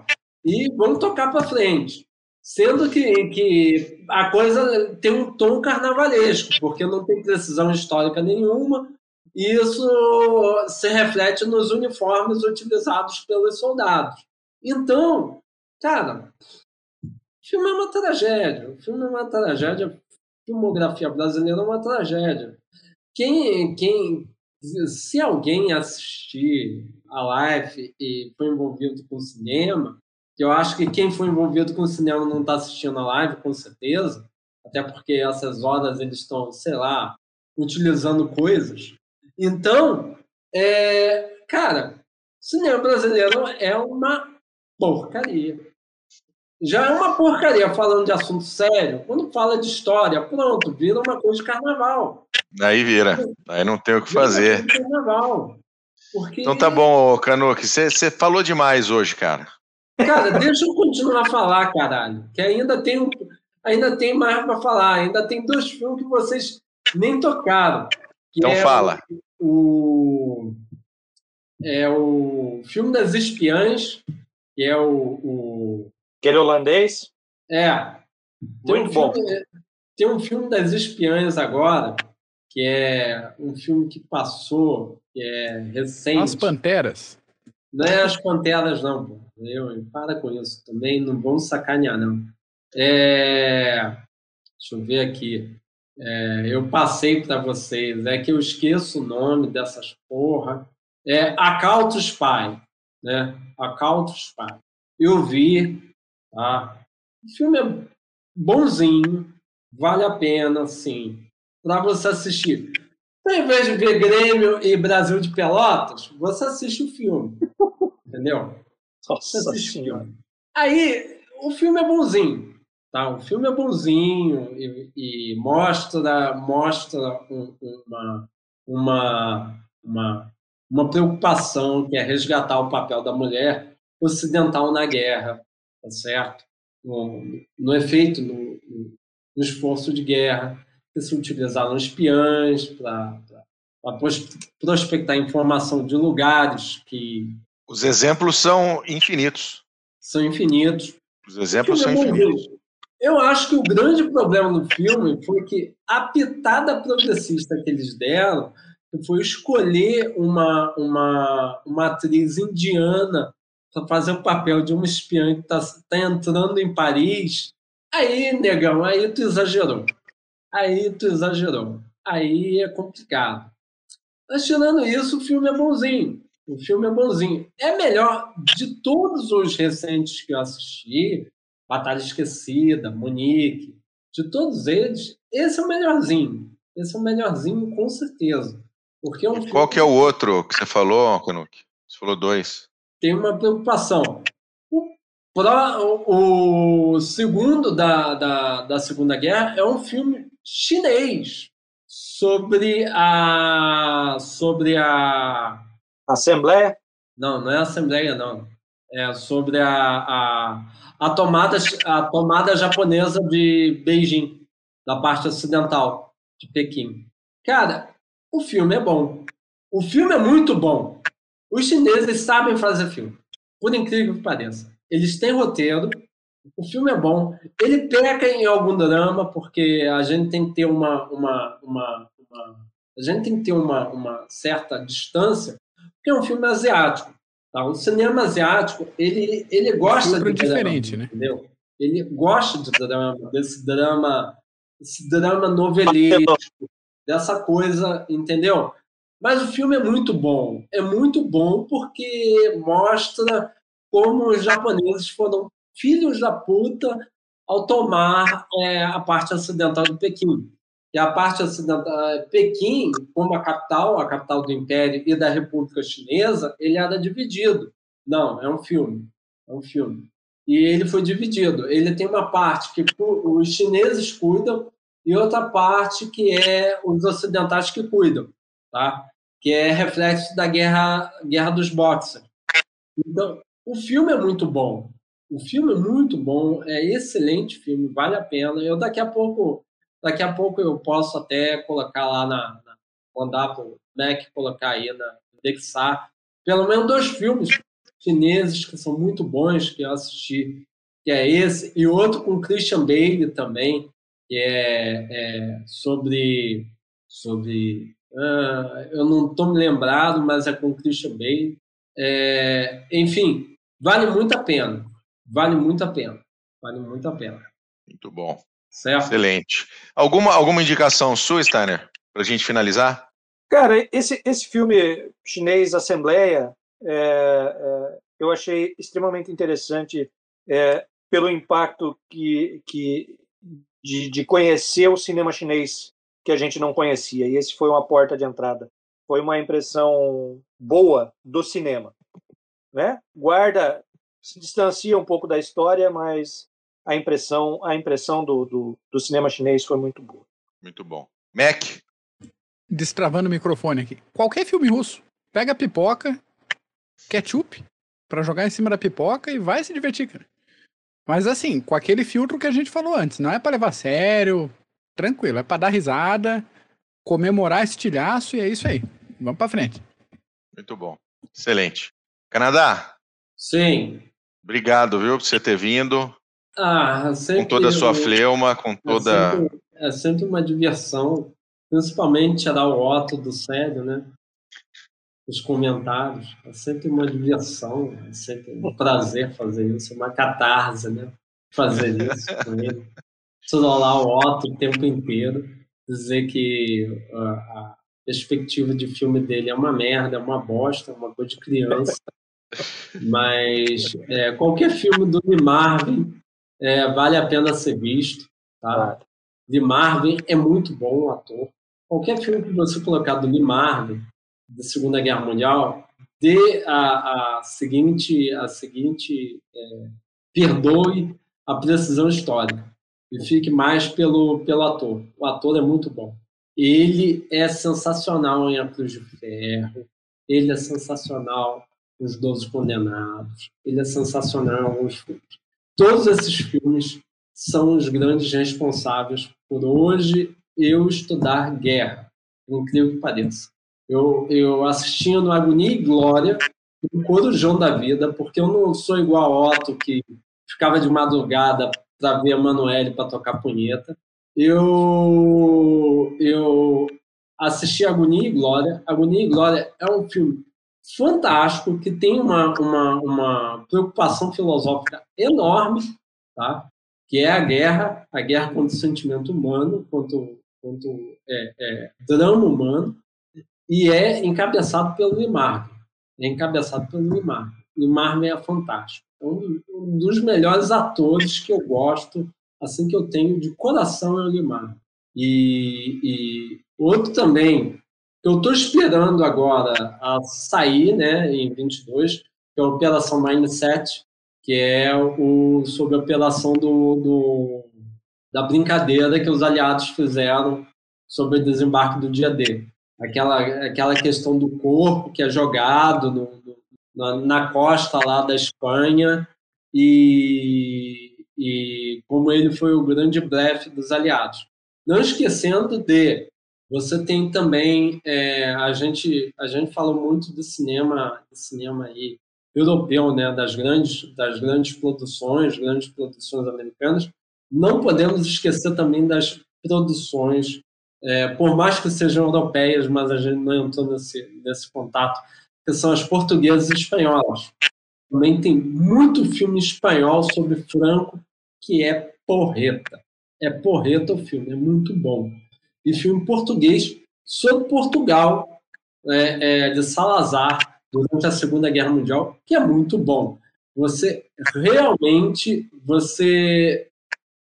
e vamos tocar para frente. Sendo que, que a coisa tem um tom carnavalesco, porque não tem precisão histórica nenhuma, e isso se reflete nos uniformes utilizados pelos soldados. Então, cara, o filme é uma tragédia. O filme é uma tragédia. A filmografia brasileira é uma tragédia. Quem, quem, se alguém assistir a live e foi envolvido com cinema, eu acho que quem foi envolvido com o cinema não está assistindo a live, com certeza, até porque essas horas eles estão, sei lá, utilizando coisas. Então, é, cara, cinema brasileiro é uma porcaria. Já é uma porcaria falando de assunto sério. Quando fala de história, pronto, vira uma coisa de carnaval. Aí vira. Aí não tem o que fazer. Carnaval. Porque... Então tá bom, Canuck. Você falou demais hoje, cara. Cara, deixa eu continuar a falar, caralho. Que ainda tem, ainda tem mais para falar. Ainda tem dois filmes que vocês nem tocaram. então é fala. O, o, é o filme das espiãs, que é o, o Aquele holandês? É. Tem Muito um bom. Filme, tem um filme das espiãs agora, que é um filme que passou, que é recente. As Panteras. Não é as Panteras, não, pô. Eu, para com isso também, não vamos sacanear, não. É... Deixa eu ver aqui. É, eu passei para vocês, é que eu esqueço o nome dessas porra. É Acauto Spy, né? Acauto Spy. Eu vi, Tá? O filme é bonzinho, vale a pena, sim, para você assistir. Então, ao invés de ver Grêmio e Brasil de Pelotas, você assiste o filme. Entendeu? Nossa. Aí, o filme é bonzinho. Tá? O filme é bonzinho e, e mostra, mostra um, uma, uma, uma, uma preocupação que é resgatar o papel da mulher ocidental na guerra, tá certo? No, no efeito, no, no, esforço de guerra, que se utilizaram espiãs para prospectar informação de lugares que. Os exemplos são infinitos. São infinitos. Os exemplos são infinitos. Eu acho que o grande problema do filme foi que a pitada progressista que eles deram foi escolher uma, uma, uma atriz indiana para fazer o papel de uma espiã que está tá entrando em Paris, aí, negão, aí tu exagerou. Aí tu exagerou. Aí é complicado. Mas tirando isso, o filme é bonzinho. O filme é bonzinho. É melhor de todos os recentes que eu assisti, Batalha Esquecida, Monique, de todos eles, esse é o melhorzinho. Esse é o melhorzinho, com certeza. Porque é um Qual que é o outro que você falou, Canuck? Você falou dois tem uma preocupação. O, o segundo da, da, da Segunda Guerra é um filme chinês sobre a sobre a Assembleia? Não, não é Assembleia, não. É sobre a, a, a, tomada, a tomada japonesa de Beijing, da parte ocidental de Pequim. Cara, o filme é bom. O filme é muito bom. Os chineses sabem fazer filme, por incrível que pareça. Eles têm roteiro, o filme é bom. Ele peca em algum drama, porque a gente tem que ter uma, uma, uma, uma a gente tem que ter uma, uma certa distância, porque é um filme asiático. Tá? O cinema asiático, ele, ele gosta é de diferente, drama, né? entendeu? Ele gosta de drama, desse drama, esse drama novelístico, dessa coisa, entendeu? Mas o filme é muito bom. É muito bom porque mostra como os japoneses foram filhos da puta ao tomar é, a parte ocidental do Pequim. E a parte ocidental, é, Pequim, como a capital, a capital do Império e da República Chinesa, ele era dividido. Não, é um filme. É um filme. E ele foi dividido. Ele tem uma parte que os chineses cuidam e outra parte que é os ocidentais que cuidam tá? que é reflexo da guerra, guerra dos boxers. Então, o filme é muito bom. O filme é muito bom, é excelente filme, vale a pena. Eu daqui a pouco, daqui a pouco eu posso até colocar lá na, na mandar para o Mac colocar aí na indexar pelo menos dois filmes chineses que são muito bons que eu assisti, que é esse e outro com Christian Bale também, que é, é sobre sobre Uh, eu não estou me lembrado, mas é com Christian Bale. É, enfim, vale muito a pena. Vale muito a pena. Vale muito a pena. Muito bom. Certo? Excelente. Alguma, alguma indicação sua, Steiner, para a gente finalizar? Cara, esse, esse filme chinês, Assembleia, é, é, eu achei extremamente interessante é, pelo impacto que, que de, de conhecer o cinema chinês que a gente não conhecia. E esse foi uma porta de entrada. Foi uma impressão boa do cinema. Né? Guarda, se distancia um pouco da história, mas a impressão, a impressão do, do, do cinema chinês foi muito boa. Muito bom. Mac? Destravando o microfone aqui. Qualquer filme russo, pega pipoca, ketchup, para jogar em cima da pipoca e vai se divertir, cara. Mas assim, com aquele filtro que a gente falou antes, não é para levar a sério, tranquilo, é para dar risada, comemorar esse tilhaço e é isso aí. Vamos para frente. Muito bom. Excelente. Canadá? Sim. Obrigado, viu, por você ter vindo. Ah, com toda a sua fleuma, com toda. É sempre, é sempre uma diversão, principalmente tirar o Otto do sério, né? Os comentários. É sempre uma diversão, é sempre um prazer fazer isso, uma catarse, né? Fazer isso com ele. Trollar o Otto o tempo inteiro, dizer que a, a perspectiva de filme dele é uma merda, é uma bosta, é uma coisa de criança. Mas é, qualquer filme do Lee Marvin é, vale a pena ser visto. Tá? Lee Marvin é muito bom o ator. Qualquer filme que você colocar do Lee Marvin, da Segunda Guerra Mundial, dê a, a seguinte, a seguinte é, perdoe a precisão histórica e fique mais pelo, pelo ator. O ator é muito bom. Ele é sensacional em A Cruz de Ferro, ele é sensacional nos Doze Condenados, ele é sensacional em alguns filmes. Todos esses filmes são os grandes responsáveis por hoje eu estudar guerra, incrível que pareça. Eu, eu assistia no Agonia e Glória, no Corujão da Vida, porque eu não sou igual a Otto, que ficava de madrugada para ver a Manoel para tocar punheta. Eu, eu assisti Agonia e Glória. Agonia e Glória é um filme fantástico, que tem uma, uma, uma preocupação filosófica enorme, tá? que é a guerra, a guerra contra o sentimento humano, contra, contra é, é, drama humano, e é encabeçado pelo Limar. É encabeçado pelo Limar. Limar é fantástico. É um, um, dos melhores atores que eu gosto, assim que eu tenho de coração é o Limar. E, e outro também eu estou esperando agora a sair, né, em 22, que é a Operação Mindset, que é o, sobre a operação do, do, da brincadeira que os aliados fizeram sobre o desembarque do dia D. Aquela, aquela questão do corpo que é jogado no, no, na, na, costa lá da Espanha e, e como ele foi o grande blefe dos aliados. Não esquecendo de você tem também é, a gente a gente fala muito do cinema do cinema aí europeu, né, das grandes das grandes produções, grandes produções americanas. Não podemos esquecer também das produções, é, por mais que sejam europeias, mas a gente não entrou nesse nesse contato, que são as portuguesas e espanholas. Também tem muito filme espanhol sobre Franco que é porreta. É porreta o filme, é muito bom e filme português sobre Portugal, é, é, de Salazar, durante a Segunda Guerra Mundial, que é muito bom. Você realmente, você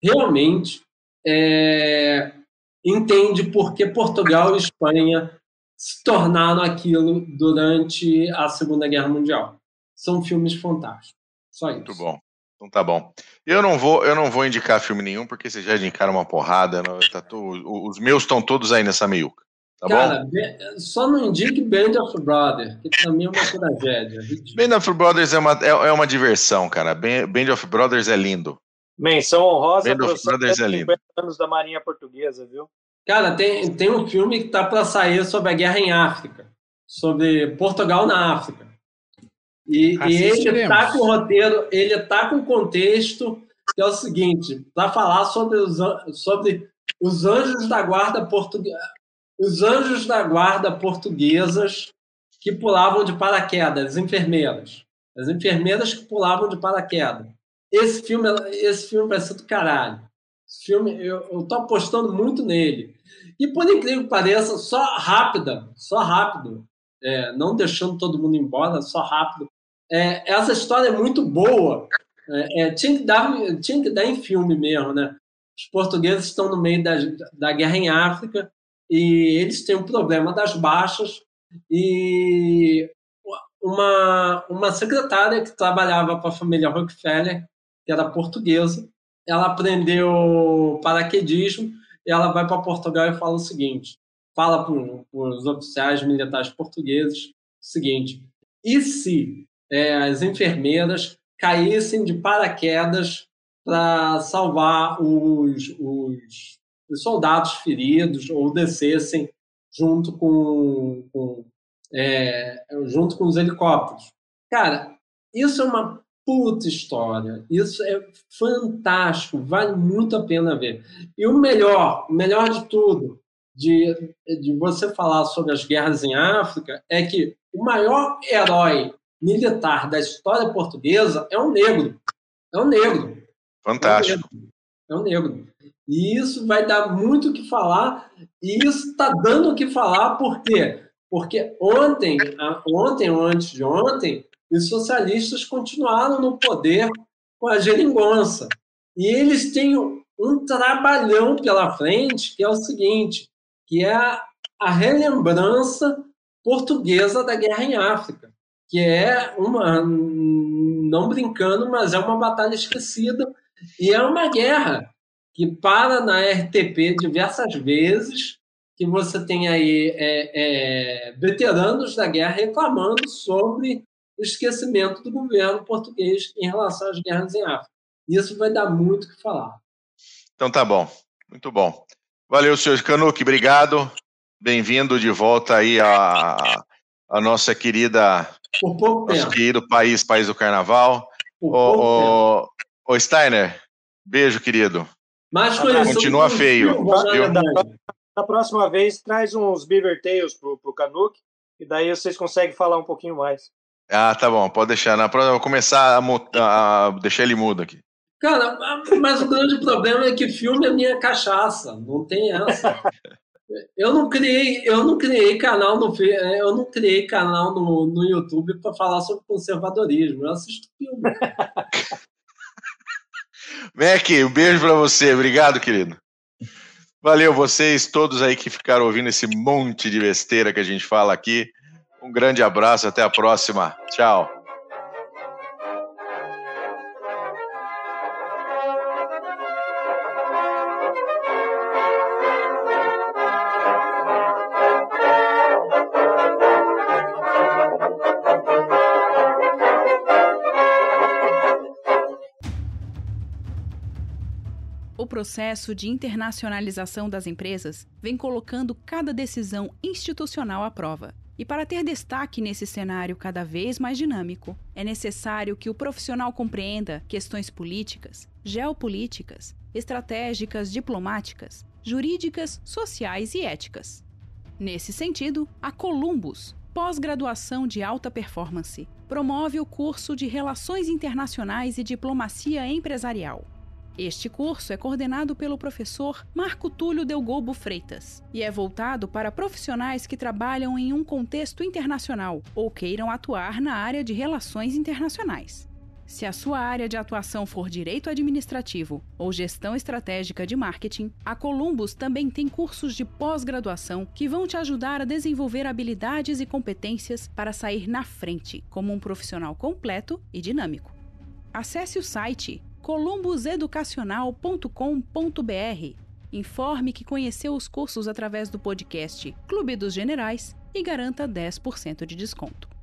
realmente é, entende por que Portugal e Espanha se tornaram aquilo durante a Segunda Guerra Mundial. São filmes fantásticos. Só isso. Muito bom. Então tá bom. Eu não vou, eu não vou indicar filme nenhum, porque vocês já indicaram uma porrada. Não, tá os meus estão todos aí nessa meiuca. Tá Cara, bom? só não indique Band of Brothers, que também é uma tragédia. Band of Brothers é uma, é, é uma diversão, cara. Band of Brothers é lindo. Menção honrosa Band of Brothers é lindo. anos da Marinha Portuguesa, viu? Cara, tem, tem um filme que tá para sair sobre a guerra em África, sobre Portugal na África. E, e ele está com o roteiro, ele está com o contexto, que é o seguinte, para falar sobre os, sobre os anjos da guarda portuguesa, os anjos da guarda portuguesas que pulavam de paraquedas, enfermeiras. As enfermeiras que pulavam de paraquedas. Esse filme, esse filme vai ser do caralho. Esse filme, eu, eu tô apostando muito nele. E por incrível que pareça, só rápida, só rápido, é, não deixando todo mundo embora, só rápido. É, essa história é muito boa. É, é, tinha, que dar, tinha que dar em filme mesmo, né? Os portugueses estão no meio da, da guerra em África e eles têm um problema das baixas e uma, uma secretária que trabalhava para a família Rockefeller, que era portuguesa, ela aprendeu paraquedismo e ela vai para Portugal e fala o seguinte, fala para os oficiais militares portugueses o seguinte, e se é, as enfermeiras caíssem de paraquedas para salvar os, os, os, soldados feridos ou descessem junto com, com é, junto com os helicópteros. Cara, isso é uma puta história. Isso é fantástico, vale muito a pena ver. E o melhor, o melhor de tudo, de, de você falar sobre as guerras em África, é que o maior herói militar da história portuguesa é um negro. É um negro. Fantástico. É um negro. É um negro. E isso vai dar muito o que falar, e isso está dando o que falar, por quê? Porque ontem, ontem ou antes de ontem, os socialistas continuaram no poder com a geringonça. E eles têm um trabalhão pela frente, que é o seguinte, que é a relembrança portuguesa da guerra em África, que é uma, não brincando, mas é uma batalha esquecida e é uma guerra que para na RTP diversas vezes que você tem aí é, é, veteranos da guerra reclamando sobre o esquecimento do governo português em relação às guerras em África. Isso vai dar muito o que falar. Então tá bom, muito bom. Valeu, senhor Canuck, obrigado. Bem-vindo de volta aí a, a nossa querida, Por pouco nosso tempo. querido país, país do carnaval. Por Ô, pouco ô, ô, Steiner, beijo, querido. Mais Continua feio, viu? Na próxima vez, traz uns Beaver Tails pro, pro Canuck, e daí vocês conseguem falar um pouquinho mais. Ah, tá bom, pode deixar. Na próxima eu vou começar a, a deixar ele mudo aqui. Cara, mas o grande problema é que filme é minha cachaça, não tem essa. Eu não criei, eu não criei canal no eu não criei canal no, no YouTube para falar sobre conservadorismo. Eu assisto filme. Mac, um beijo para você. Obrigado, querido. Valeu vocês todos aí que ficaram ouvindo esse monte de besteira que a gente fala aqui. Um grande abraço, até a próxima. Tchau. Processo de internacionalização das empresas vem colocando cada decisão institucional à prova. E para ter destaque nesse cenário cada vez mais dinâmico, é necessário que o profissional compreenda questões políticas, geopolíticas, estratégicas, diplomáticas, jurídicas, sociais e éticas. Nesse sentido, a Columbus, pós-graduação de alta performance, promove o curso de Relações Internacionais e Diplomacia Empresarial. Este curso é coordenado pelo professor Marco Túlio Delgobo Freitas e é voltado para profissionais que trabalham em um contexto internacional ou queiram atuar na área de relações internacionais. Se a sua área de atuação for direito administrativo ou gestão estratégica de marketing, a Columbus também tem cursos de pós-graduação que vão te ajudar a desenvolver habilidades e competências para sair na frente como um profissional completo e dinâmico. Acesse o site columbuseducacional.com.br. Informe que conheceu os cursos através do podcast Clube dos Generais e garanta 10% de desconto.